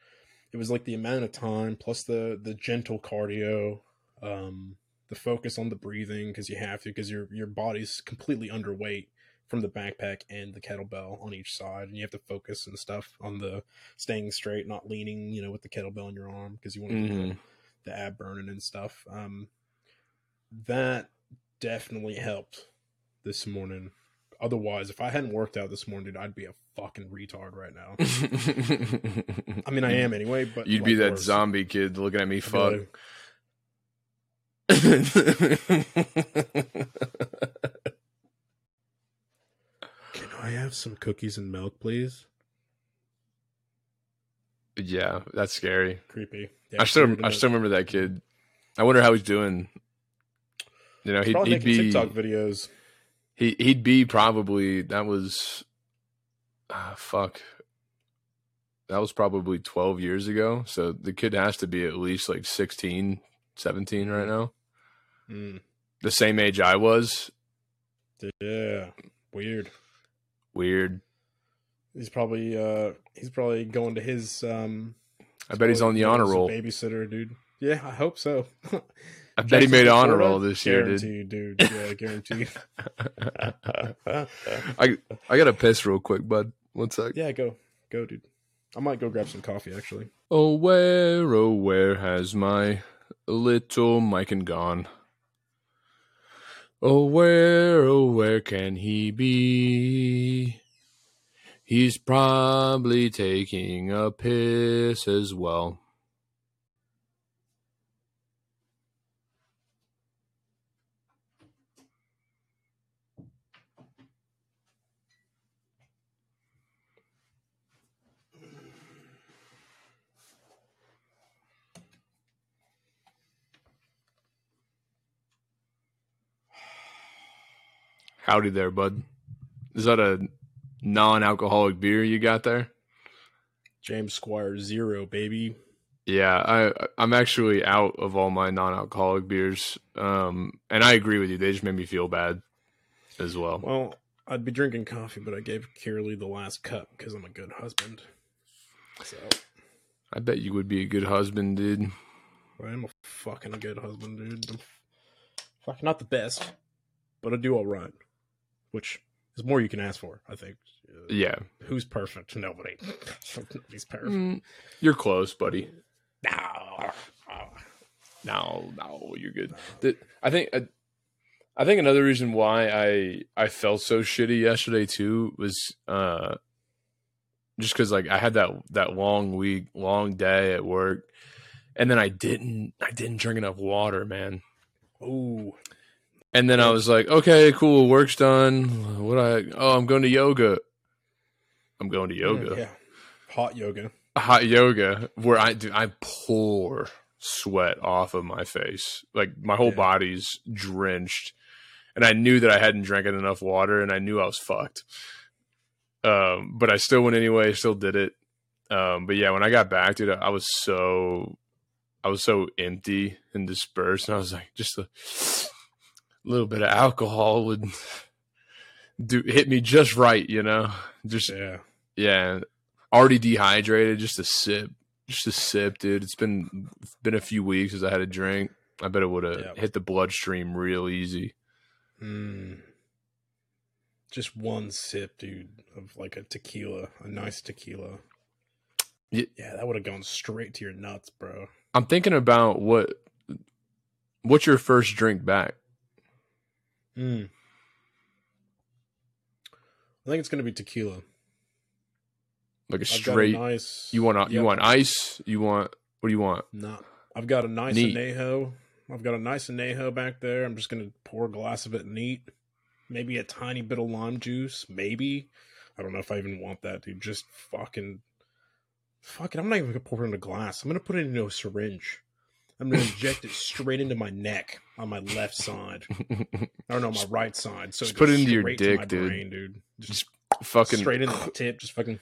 it was like the amount of time plus the the gentle cardio, um, the focus on the breathing because you have to because your your body's completely underweight from the backpack and the kettlebell on each side, and you have to focus and stuff on the staying straight, not leaning, you know, with the kettlebell in your arm because you want to Mhm. the ab burning and stuff. Um, that definitely helped this morning. Otherwise, if I hadn't worked out this morning, dude, I'd be a fucking retard right now. [LAUGHS] I mean, I am anyway, but You'd be that worse. zombie kid looking at me. I'd Fuck. like, Can I have some cookies and milk, please? yeah, that's scary. Creepy. Yeah, I still, I still remember that kid. I wonder how he's doing. You know, he'd, he'd be TikTok videos. he he'd be probably that was, ah, fuck. That was probably twelve years ago. So the kid has to be at least like 16, 17 right now. Mm, The same age I was. yeah, weird. Weird. He's probably uh he's probably going to his um. I bet he's on the honor going as a roll. Babysitter, dude. Yeah, I hope so. [LAUGHS] I bet he made honor roll this year, dude. Dude. Yeah, guaranteed. [LAUGHS] [LAUGHS] I I gotta piss real quick, bud. One sec. yeah, go, go, dude. I might go grab some coffee actually. Oh, where, oh, where has my little Mikan gone? Oh, where, oh, where can he be? He's probably taking a piss as well. Howdy there, bud. Is that a non-alcoholic beer you got there? James Squire Zero, baby. Yeah, I I'm actually out of all my non-alcoholic beers, um, and I agree with you. They just made me feel bad as well. Well, I'd be drinking coffee, but I gave Kierley the last cup because I'm a good husband. So I bet you would be a good husband, dude. I'm a fucking good husband, dude. I'm fucking not the best, but I do all right, which is more you can ask for. I think. Uh, Yeah, Who's perfect? Nobody. [LAUGHS] Nobody's perfect. Mm, you're close, buddy. No. No, no, you're good. The, I think I, I think another reason why I I felt so shitty yesterday too was uh just because like I had that that long week, long day at work, and then I didn't I didn't drink enough water, man. Oh, And then I was like, okay, cool, work's done. What I oh I'm going to yoga. I'm going to yoga. Yeah. Hot yoga. hot yoga where I do I pour sweat off of my face. Like my whole Yeah. body's drenched. And I knew that I hadn't drank enough water and I knew I was fucked. Um, but I still went anyway, still did it. Um, but yeah, when I got back, dude, I was so I was so empty and dispersed and I was like just a little bit of alcohol would [LAUGHS] do hit me just right, you know. Just Yeah. yeah, already dehydrated. Just a sip, just a sip, dude. It's been been a few weeks since I had a drink. I bet it would have Yeah. hit the bloodstream real easy. Mm. Just one sip, dude, of like a tequila, a nice tequila. Ye- Yeah, that would have gone straight to your nuts, bro. I'm thinking about what what's your first drink back? Mm. I think it's gonna be tequila. Like a I've straight. nice. You want you want ice? You want what do you want? No, I've got a nice Neat. anejo. I've got a nice anejo back there. I'm just gonna pour a glass of it neat. Maybe a tiny bit of lime juice. Maybe. I don't know if I even want that, dude. Just fucking, fuck it. I'm not even gonna pour it in a glass. I'm gonna put it into a syringe. I'm gonna inject it straight into my neck on my left side. I don't know, my right side. So Just it put it into your to dick, dude. brain, dude. Just Fucking straight into the tip. Just fucking.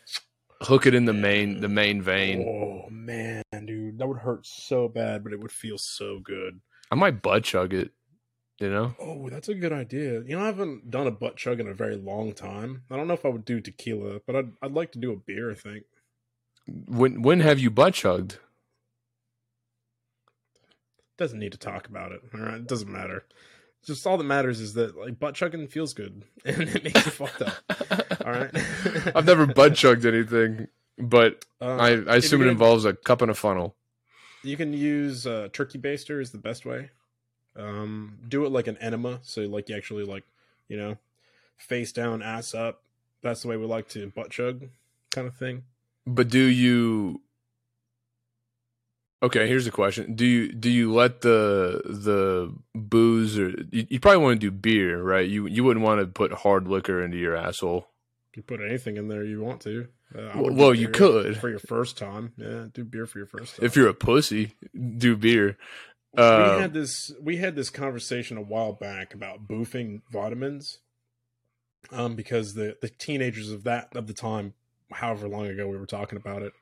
hook it in the main the main vein. Oh man, dude, that would hurt so bad, but it would feel so good. I might butt chug it. You know, Oh, that's a good idea. You know, I haven't done a butt chug in a very long time. I don't know if I would do tequila, but I'd I'd like to do a beer. I think when when have you butt chugged? Doesn't need to talk about it. All right, it doesn't matter. Just all that matters is that like butt chugging feels good [LAUGHS] and it makes you fucked up. All right. [LAUGHS] I've never butt chugged anything, but Uh, I, I assume it involves a cup and a funnel. You can use uh, turkey baster is the best way. Um, do it like an enema, so like you actually like you know face down, ass up. That's the way we like to butt chug, kind of thing. But do you? Okay, here's the question: Do you do you let the the booze or you, you probably want to do beer, right? You you wouldn't want to put hard liquor into your asshole. You put anything in there you want to. Uh, Well, well, you could. for your first time. Yeah, do beer for your first time. If you're a pussy, do beer. we Uh, had this we had this conversation a while back about boofing vitamins, um, because the the teenagers of that of the time, however long ago we were talking about it,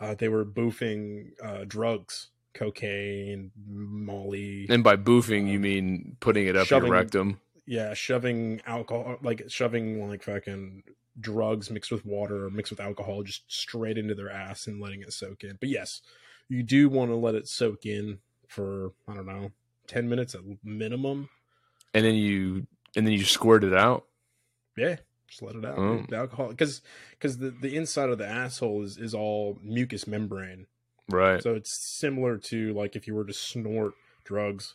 uh, they were boofing uh, drugs, cocaine, Molly, and by boofing, you um, mean putting it up shoving- your rectum. yeah, shoving alcohol, like shoving like fucking drugs mixed with water or mixed with alcohol just straight into their ass and letting it soak in. But yes, you do want to let it soak in for I don't know, ten minutes at minimum. and then you and then you squirt it out. Yeah, just let it out. Oh. The alcohol, because because the the inside of the asshole is is all mucous membrane, Right. so it's similar to like if you were to snort drugs.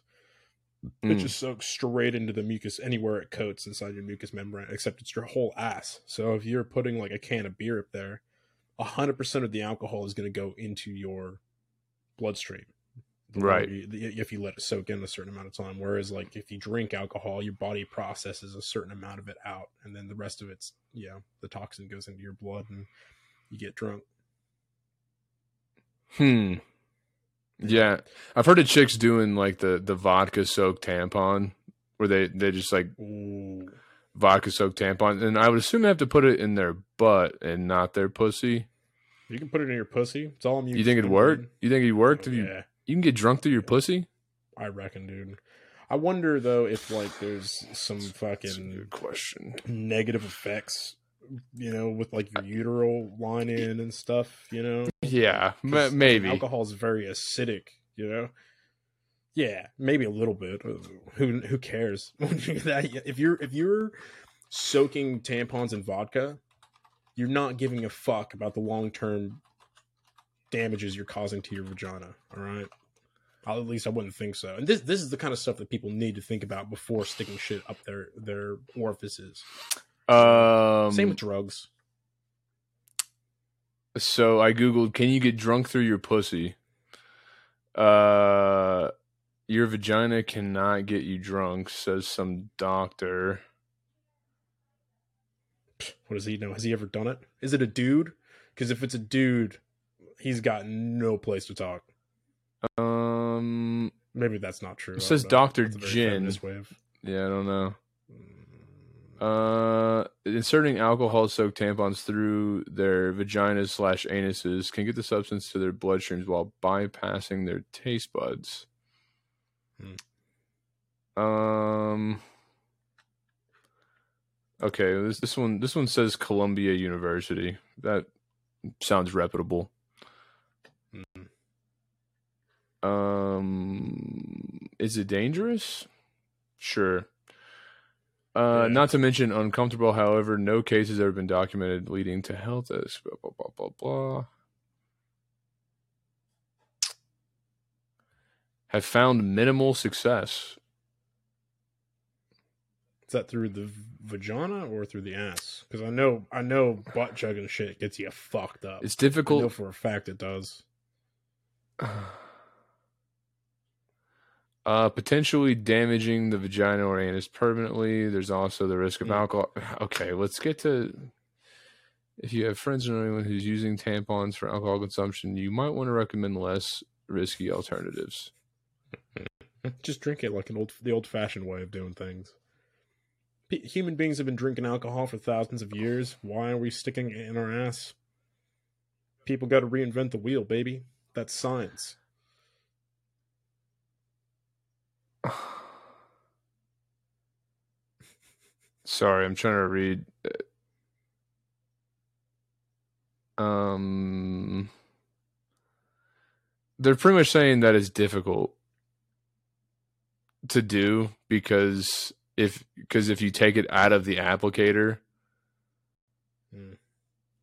It Mm. just soaks straight into the mucus anywhere it coats inside your mucous membrane, except it's your whole ass. So if you're putting like a can of beer up there, hundred percent of the alcohol is going to go into your bloodstream. Right. you- if you let it soak in a certain amount of time. Whereas like if you drink alcohol, your body processes a certain amount of it out, and then the rest of it's you know the toxin goes into your blood and you get drunk. Hmm. Yeah, I've heard of chicks doing like the the vodka soaked tampon, where they they just like Ooh. vodka soaked tampon, and I would assume they have to put it in their butt and not their pussy. You can put it in your pussy. It's all I'm You think it'd work? You think it'd work you yeah. you can get drunk through your pussy? I reckon, dude. I wonder though if like there's some That's a fucking good question. negative effects, you know, with like your uteral lining and stuff, you know. Yeah, ma- 'Cause, maybe. alcohol is very acidic, you know. Yeah, maybe a little bit. Who who cares? [LAUGHS] That- if you're if you're soaking tampons in vodka, you're not giving a fuck about the long term damages you're causing to your vagina. All right. At least I wouldn't think so. And this this is the kind of stuff that people need to think about before sticking shit up their their orifices. Um, Same with drugs. So I googled, can you get drunk through your pussy? Uh, your vagina cannot get you drunk, says some doctor. What does he know? Has he ever done it? Is it a dude? Because if it's a dude, he's got no place to talk. Um, Maybe that's not true. It says. Dr. That's a very Jin. yeah, I don't know. Mm, Uh, inserting alcohol-soaked tampons through their vaginas slash anuses can get the substance to their bloodstreams while bypassing their taste buds. Um. Okay, this this one this one says Columbia University. That sounds reputable. mm. Um, is it dangerous? Sure. Uh, Yeah. not to mention uncomfortable. However, no cases have ever been documented leading to health risks. Blah blah blah blah blah. Have found minimal success. Is that through the vagina or through the ass? Because I know, I know, butt chugging shit gets you fucked up. It's I know difficult. for a fact it does. [SIGHS] Uh, potentially damaging the vagina or anus permanently. There's also the risk of Mm. alcohol. [LAUGHS] Okay, let's get to. If you have friends or anyone who's using tampons for alcohol consumption, you might want to recommend less risky alternatives. [LAUGHS] Just drink it like an old, the old-fashioned way of doing things. P- human beings have been drinking alcohol for thousands of years. Why are we sticking it in our ass? People got to reinvent the wheel, baby. That's science. Sorry, I'm trying to read. Um, they're pretty much saying that it's difficult to do because if because if you take it out of the applicator, Mm.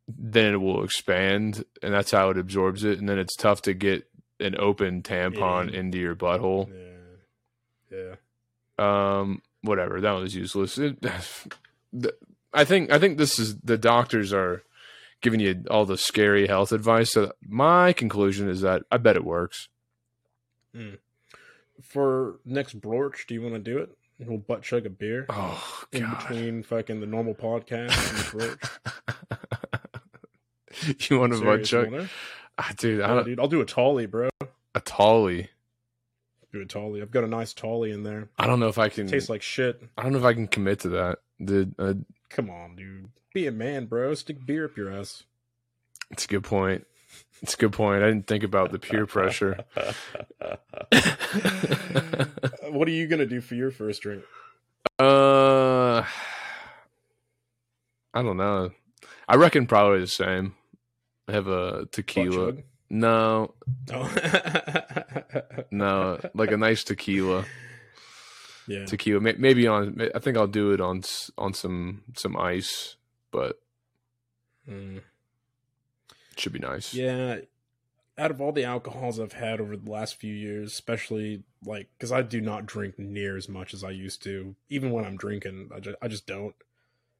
then it will expand, and that's how it absorbs it, and then it's tough to get an open tampon Yeah. into your butthole. Yeah, yeah. um whatever that was useless it, [LAUGHS] i think i think this is the doctors are giving you all the scary health advice so my conclusion is that i bet it works For next brorch, do you want to do it? We'll butt chug a beer oh in god between fucking the normal podcast and the brorch. [LAUGHS] you want to butt chug wanna? ah, dude, I Yeah, dude, I'll do a tolly, bro. a tolly Do a tolly. I've got a nice tolly in there. i don't know if i can Tastes like shit. i don't know if i can commit to that uh, Come on, dude. Be a man, bro. Stick beer up your ass. it's a good point it's a good point i didn't think about the peer pressure [LAUGHS] [LAUGHS] what are you gonna do for your first drink? Uh, I don't know. I reckon probably the same. I have a tequila. No, Oh. [LAUGHS] no, like a nice tequila. yeah. Tequila, maybe on. I think I'll do it on on some some ice, but Mm. it should be nice. Yeah. out of all the alcohols I've had over the last few years, especially like because I do not drink near as much as I used to. Even when I'm drinking, I just I just don't.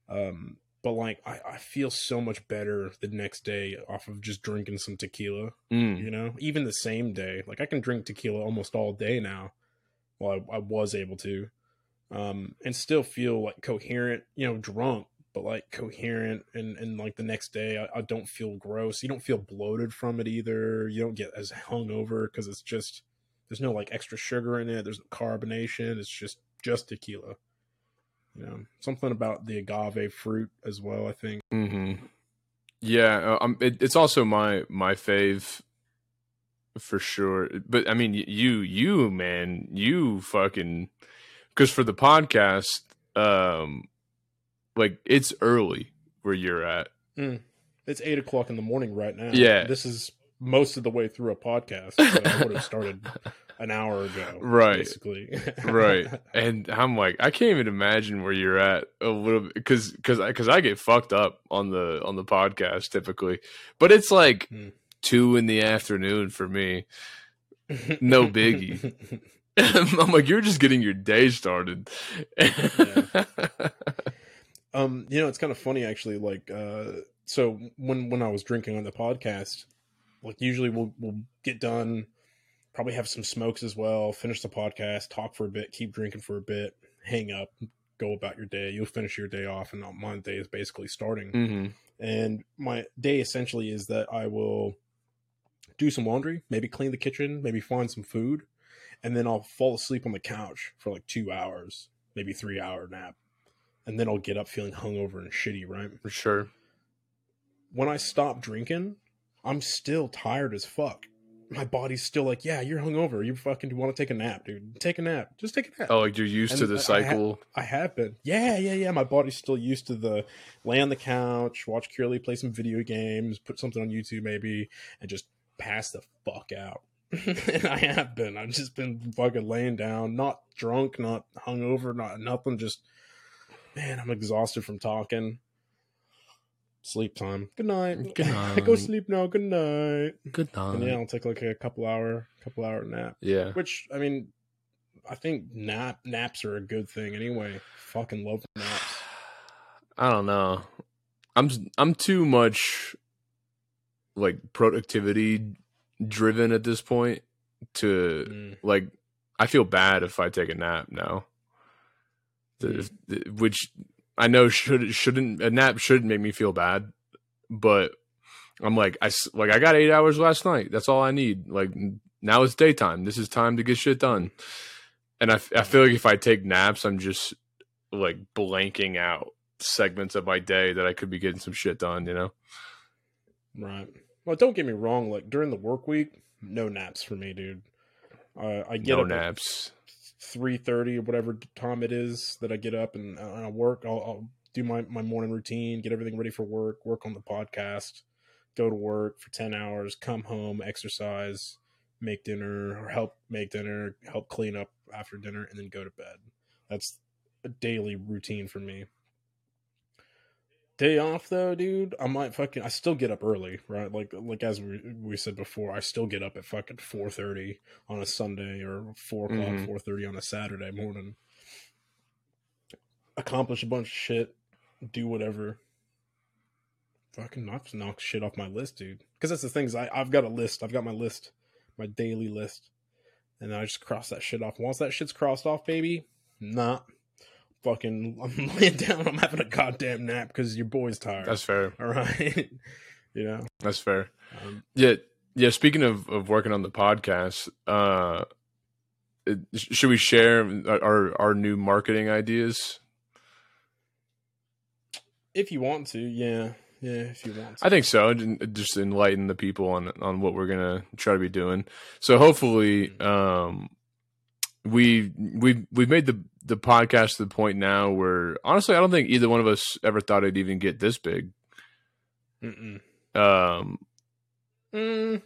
Um, but like I, I feel so much better the next day off of just drinking some tequila. Mm. You know, even the same day, like I can drink tequila almost all day now. Well, I, I was able to, um, and still feel like coherent. You know, drunk, but like coherent and and like the next day I, I, don't feel gross you don't feel bloated from it either you don't get as hungover because it's just there's no like extra sugar in it there's no carbonation it's just just tequila you know something about the agave fruit as well i think hmm yeah uh, um, it, it's also my my fave for sure but i mean you you man you fucking because for the podcast um like it's early where you're at. Mm. It's eight o'clock in the morning right now. Yeah, this is most of the way through a podcast. So I would have started [LAUGHS] an hour ago, right? Basically, [LAUGHS] right. And I'm like, I can't even imagine where you're at a little bit because because because I get fucked up on the on the podcast typically, but it's like mm. two in the afternoon for me. No biggie. [LAUGHS] [LAUGHS] I'm like, you're just getting your day started. Yeah. Um, you know, it's kind of funny actually. Like, uh, so when when I was drinking on the podcast, like usually we'll we'll get done, probably have some smokes as well, finish the podcast, talk for a bit, keep drinking for a bit, hang up, go about your day. You'll finish your day off, and my day is basically starting. Mm-hmm. And my day essentially is that I will do some laundry, maybe clean the kitchen, maybe find some food, and then I'll fall asleep on the couch for like two hours, maybe three hour nap and then I'll get up feeling hungover and shitty, right? For sure. When I stop drinking, I'm still tired as fuck. My body's still like, yeah, you're hungover. You fucking want to take a nap, dude. Take a nap. Just take a nap. Oh, like you're used and to the I, cycle. I, ha- I, have been. Yeah, yeah, yeah. My body's still used to the lay on the couch, watch Curly play some video games, put something on YouTube maybe, and just pass the fuck out. [LAUGHS] and I have been. I've just been fucking laying down, not drunk, not hungover, not nothing, just Man, I'm exhausted from talking. Sleep time. Good night. Good [LAUGHS] night. Go sleep now. Good night. Good night. And yeah, I'll take like a couple hour, couple hour nap. Yeah. Which I mean, I think nap naps are a good thing anyway. Fucking love [SIGHS] naps. I don't know. I'm I'm too much like productivity driven at this point to mm. like I feel bad if I take a nap now the, which I know should shouldn't a nap shouldn't make me feel bad, but I'm like I like I got eight hours last night. That's all I need. Like now it's daytime. This is time to get shit done. And I, I feel like if I take naps, I'm just like blanking out segments of my day that I could be getting some shit done. You know. Right. Well, don't get me wrong. Like during the work week, no naps for me, dude. Uh, I get no naps three thirty or whatever time it is that I get up and, uh, I work. I'll, I'll, do my my morning routine, get everything ready for work, work on the podcast, go to work for ten hours, come home, exercise, make dinner or help make dinner, help clean up after dinner, and then go to bed. That's a daily routine for me. Day off though, dude, I might fucking I still get up early, right? Like like as we we said before, I still get up at fucking four thirty on a Sunday or four o'clock, mm-hmm. four thirty on a Saturday morning. Accomplish a bunch of shit, do whatever. Fucking knock knock shit off my list, dude. Because that's the things I I've got a list. I've got my list, my daily list, and I just cross that shit off. Once that shit's crossed off, baby, nah, fucking [LAUGHS] I'm laying down. I'm having a goddamn nap because your boy's tired. That's fair. [LAUGHS] All right, you know that's fair. Um, yeah, yeah. Speaking of of working on the podcast, uh, should we share our our new marketing ideas? If you want to, yeah. Yeah, if you want. To. I think so. Just enlighten the people on on what we're gonna try to be doing. So hopefully, mm-hmm. um, we we we've made the the podcast to the point now where honestly, I don't think either one of us ever thought it'd even get this big. Mm-mm. Um, mm,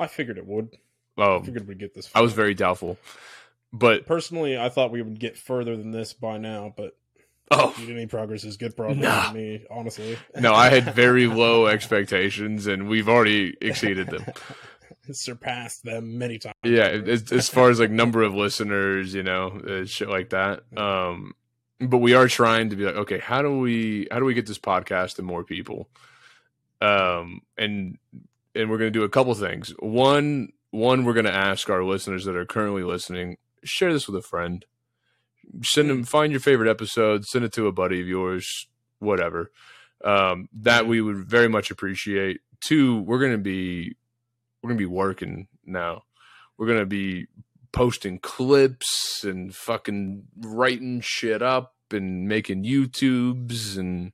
I figured it would. Oh, I figured we'd get this. Far. I was very doubtful, but personally, I thought we would get further than this by now. But Oh any progress is good progress to me, honestly. no, I had very low [LAUGHS] expectations, and we've already exceeded them. [LAUGHS] surpassed them many times. Yeah, as, as far as like number of listeners, you know, uh, shit like that. Um, but we are trying to be like, okay, how do we how do we get this podcast to more people? Um, and and we're gonna do a couple things. One, one, we're gonna ask our listeners that are currently listening, share this with a friend. Send them, find your favorite episode, send it to a buddy of yours, whatever. Um, that we would very much appreciate. Two, we're gonna be we're gonna be working now. We're gonna be posting clips and fucking writing shit up and making YouTubes and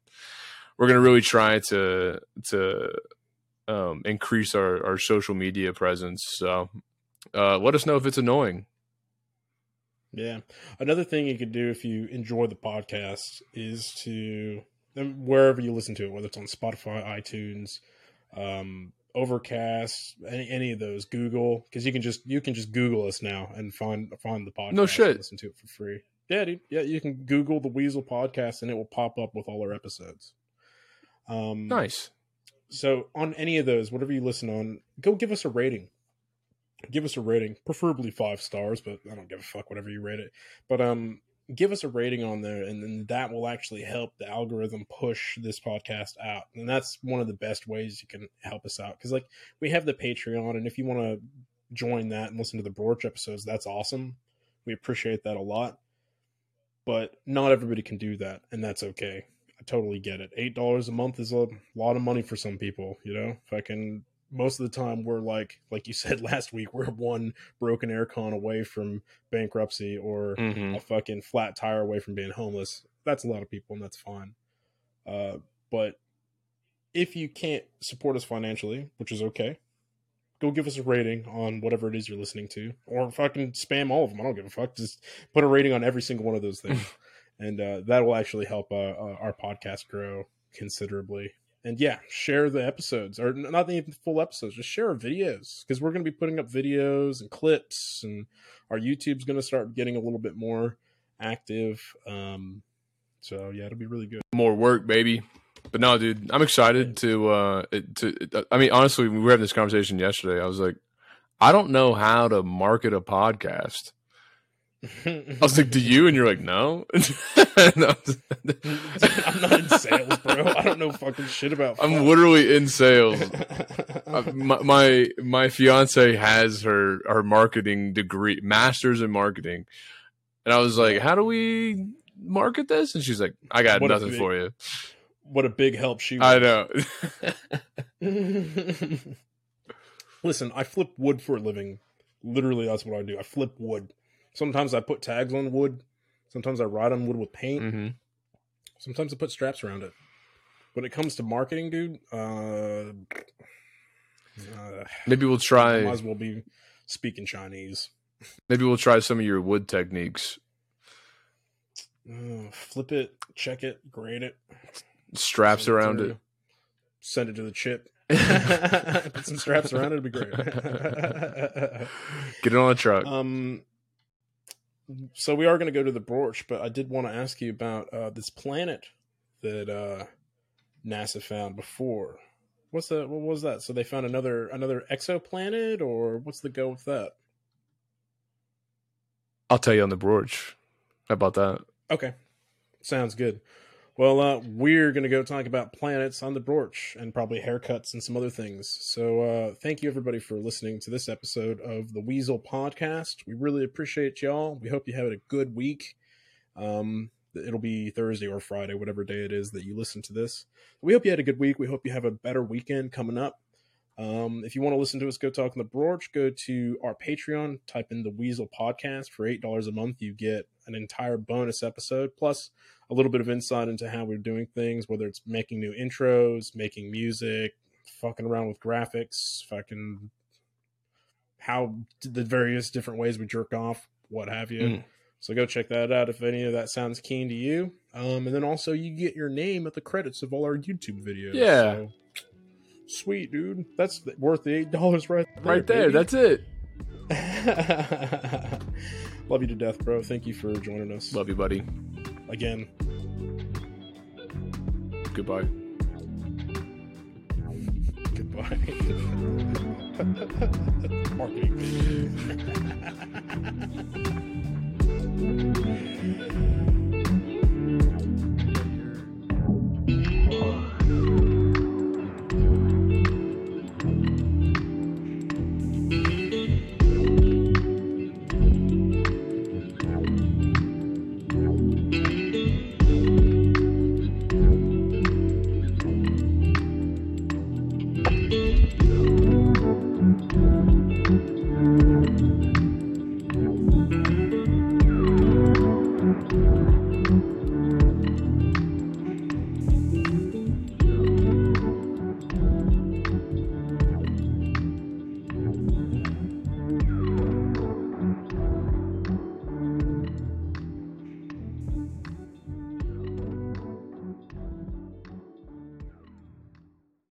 we're gonna really try to to um, increase our, our social media presence. So uh, let us know if it's annoying. Yeah. Another thing you could do if you enjoy the podcast is to wherever you listen to it, whether it's on Spotify, iTunes, um, Overcast, any any of those, Google, because you can just you can just Google us now and find find the podcast. No shit. listen to it for free. Yeah, dude. Yeah, you can Google the Weasel Podcast and it will pop up with all our episodes. Um, Nice. So on any of those, whatever you listen on, go give us a rating. Give us a rating, preferably five stars, but I don't give a fuck whatever you rate it. But um, give us a rating on there, and then that will actually help the algorithm push this podcast out. And that's one of the best ways you can help us out because like we have the Patreon, and if you want to join that and listen to the Brorch episodes, that's awesome. We appreciate that a lot. But not everybody can do that, and that's okay. I totally get it. Eight dollars a month is a lot of money for some people, you know. If I can most of the time we're like like you [LAUGHS] said last week, we're one broken aircon away from bankruptcy or hmm a fucking flat tire away from being homeless. That's a lot of people and that's fine. Uh but if you can't support us financially, which is okay, go give us a rating on whatever it is you're listening to, or fucking spam all of them. I don't give a fuck. Just put a rating on every single one of those things, [LAUGHS] and uh, that will actually help uh, uh, our podcast grow considerably. And yeah, share the episodes, or not even full episodes. Just share our videos because we're going to be putting up videos and clips, and our YouTube's going to start getting a little bit more active. Um, so yeah, it'll be really good. More work, baby. But no, dude, I'm excited to. uh to. I mean, honestly, we were having this conversation yesterday. I was like, I don't know how to market a podcast. I was like, "Do you?" And you're like, "No." [LAUGHS] No. I'm not in sales, bro. I don't know fucking shit about. I'm literally in sales. [LAUGHS] Uh, my, my my fiance has her her marketing degree, masters in marketing, and I was like, "How do we market this?" And she's like, "I got What nothing big- for you." what a big help she. I know. [LAUGHS] Listen, I flip wood for a living. Literally, that's what I do. I flip wood. Sometimes I put tags on wood. Sometimes I write on wood with paint. hmm Sometimes I put straps around it. When it comes to marketing, dude, uh, uh, Maybe we'll try. might as well be speaking Chinese. Maybe we'll try some of your wood techniques. Uh, flip it, check it, grade it, Straps send around to- it. Send it to the chip. [LAUGHS] Put some straps around it. It'd be great. [LAUGHS] Get it on a truck. um, so we are going to go to the brorch, but I did want to ask you about uh, this planet that uh, NASA found before. What's that? what was that? So they found another another exoplanet, or what's the go with that? I'll tell you on the brorch. How about that? Okay, sounds good. Well, uh, we're going to go talk about planets on the brorch and probably haircuts and some other things. So, uh, thank you everybody for listening to this episode of the Weasel Podcast. We really appreciate y'all. We hope you had a good week. Um, it'll be Thursday or Friday, whatever day it is that you listen to this. We hope you had a good week. We hope you have a better weekend coming up. Um, if you want to listen to us go talk on the brorch, go to our Patreon, type in the Weasel Podcast for eight dollars a month. You get an entire bonus episode plus a little bit of insight into how we're doing things, whether it's making new intros, making music, fucking around with graphics, fucking how the various different ways we jerk off, what have you. Mm. So go check that out if any of that sounds keen to you. Um, and then also you get your name at the credits of all our YouTube videos. Yeah. So, sweet dude, that's worth the eight dollars right there. Right there. baby. That's it. [LAUGHS] Love you to death, bro. Thank you for joining us Love you, buddy. again. Goodbye. Goodbye. [LAUGHS] Marketing. [LAUGHS]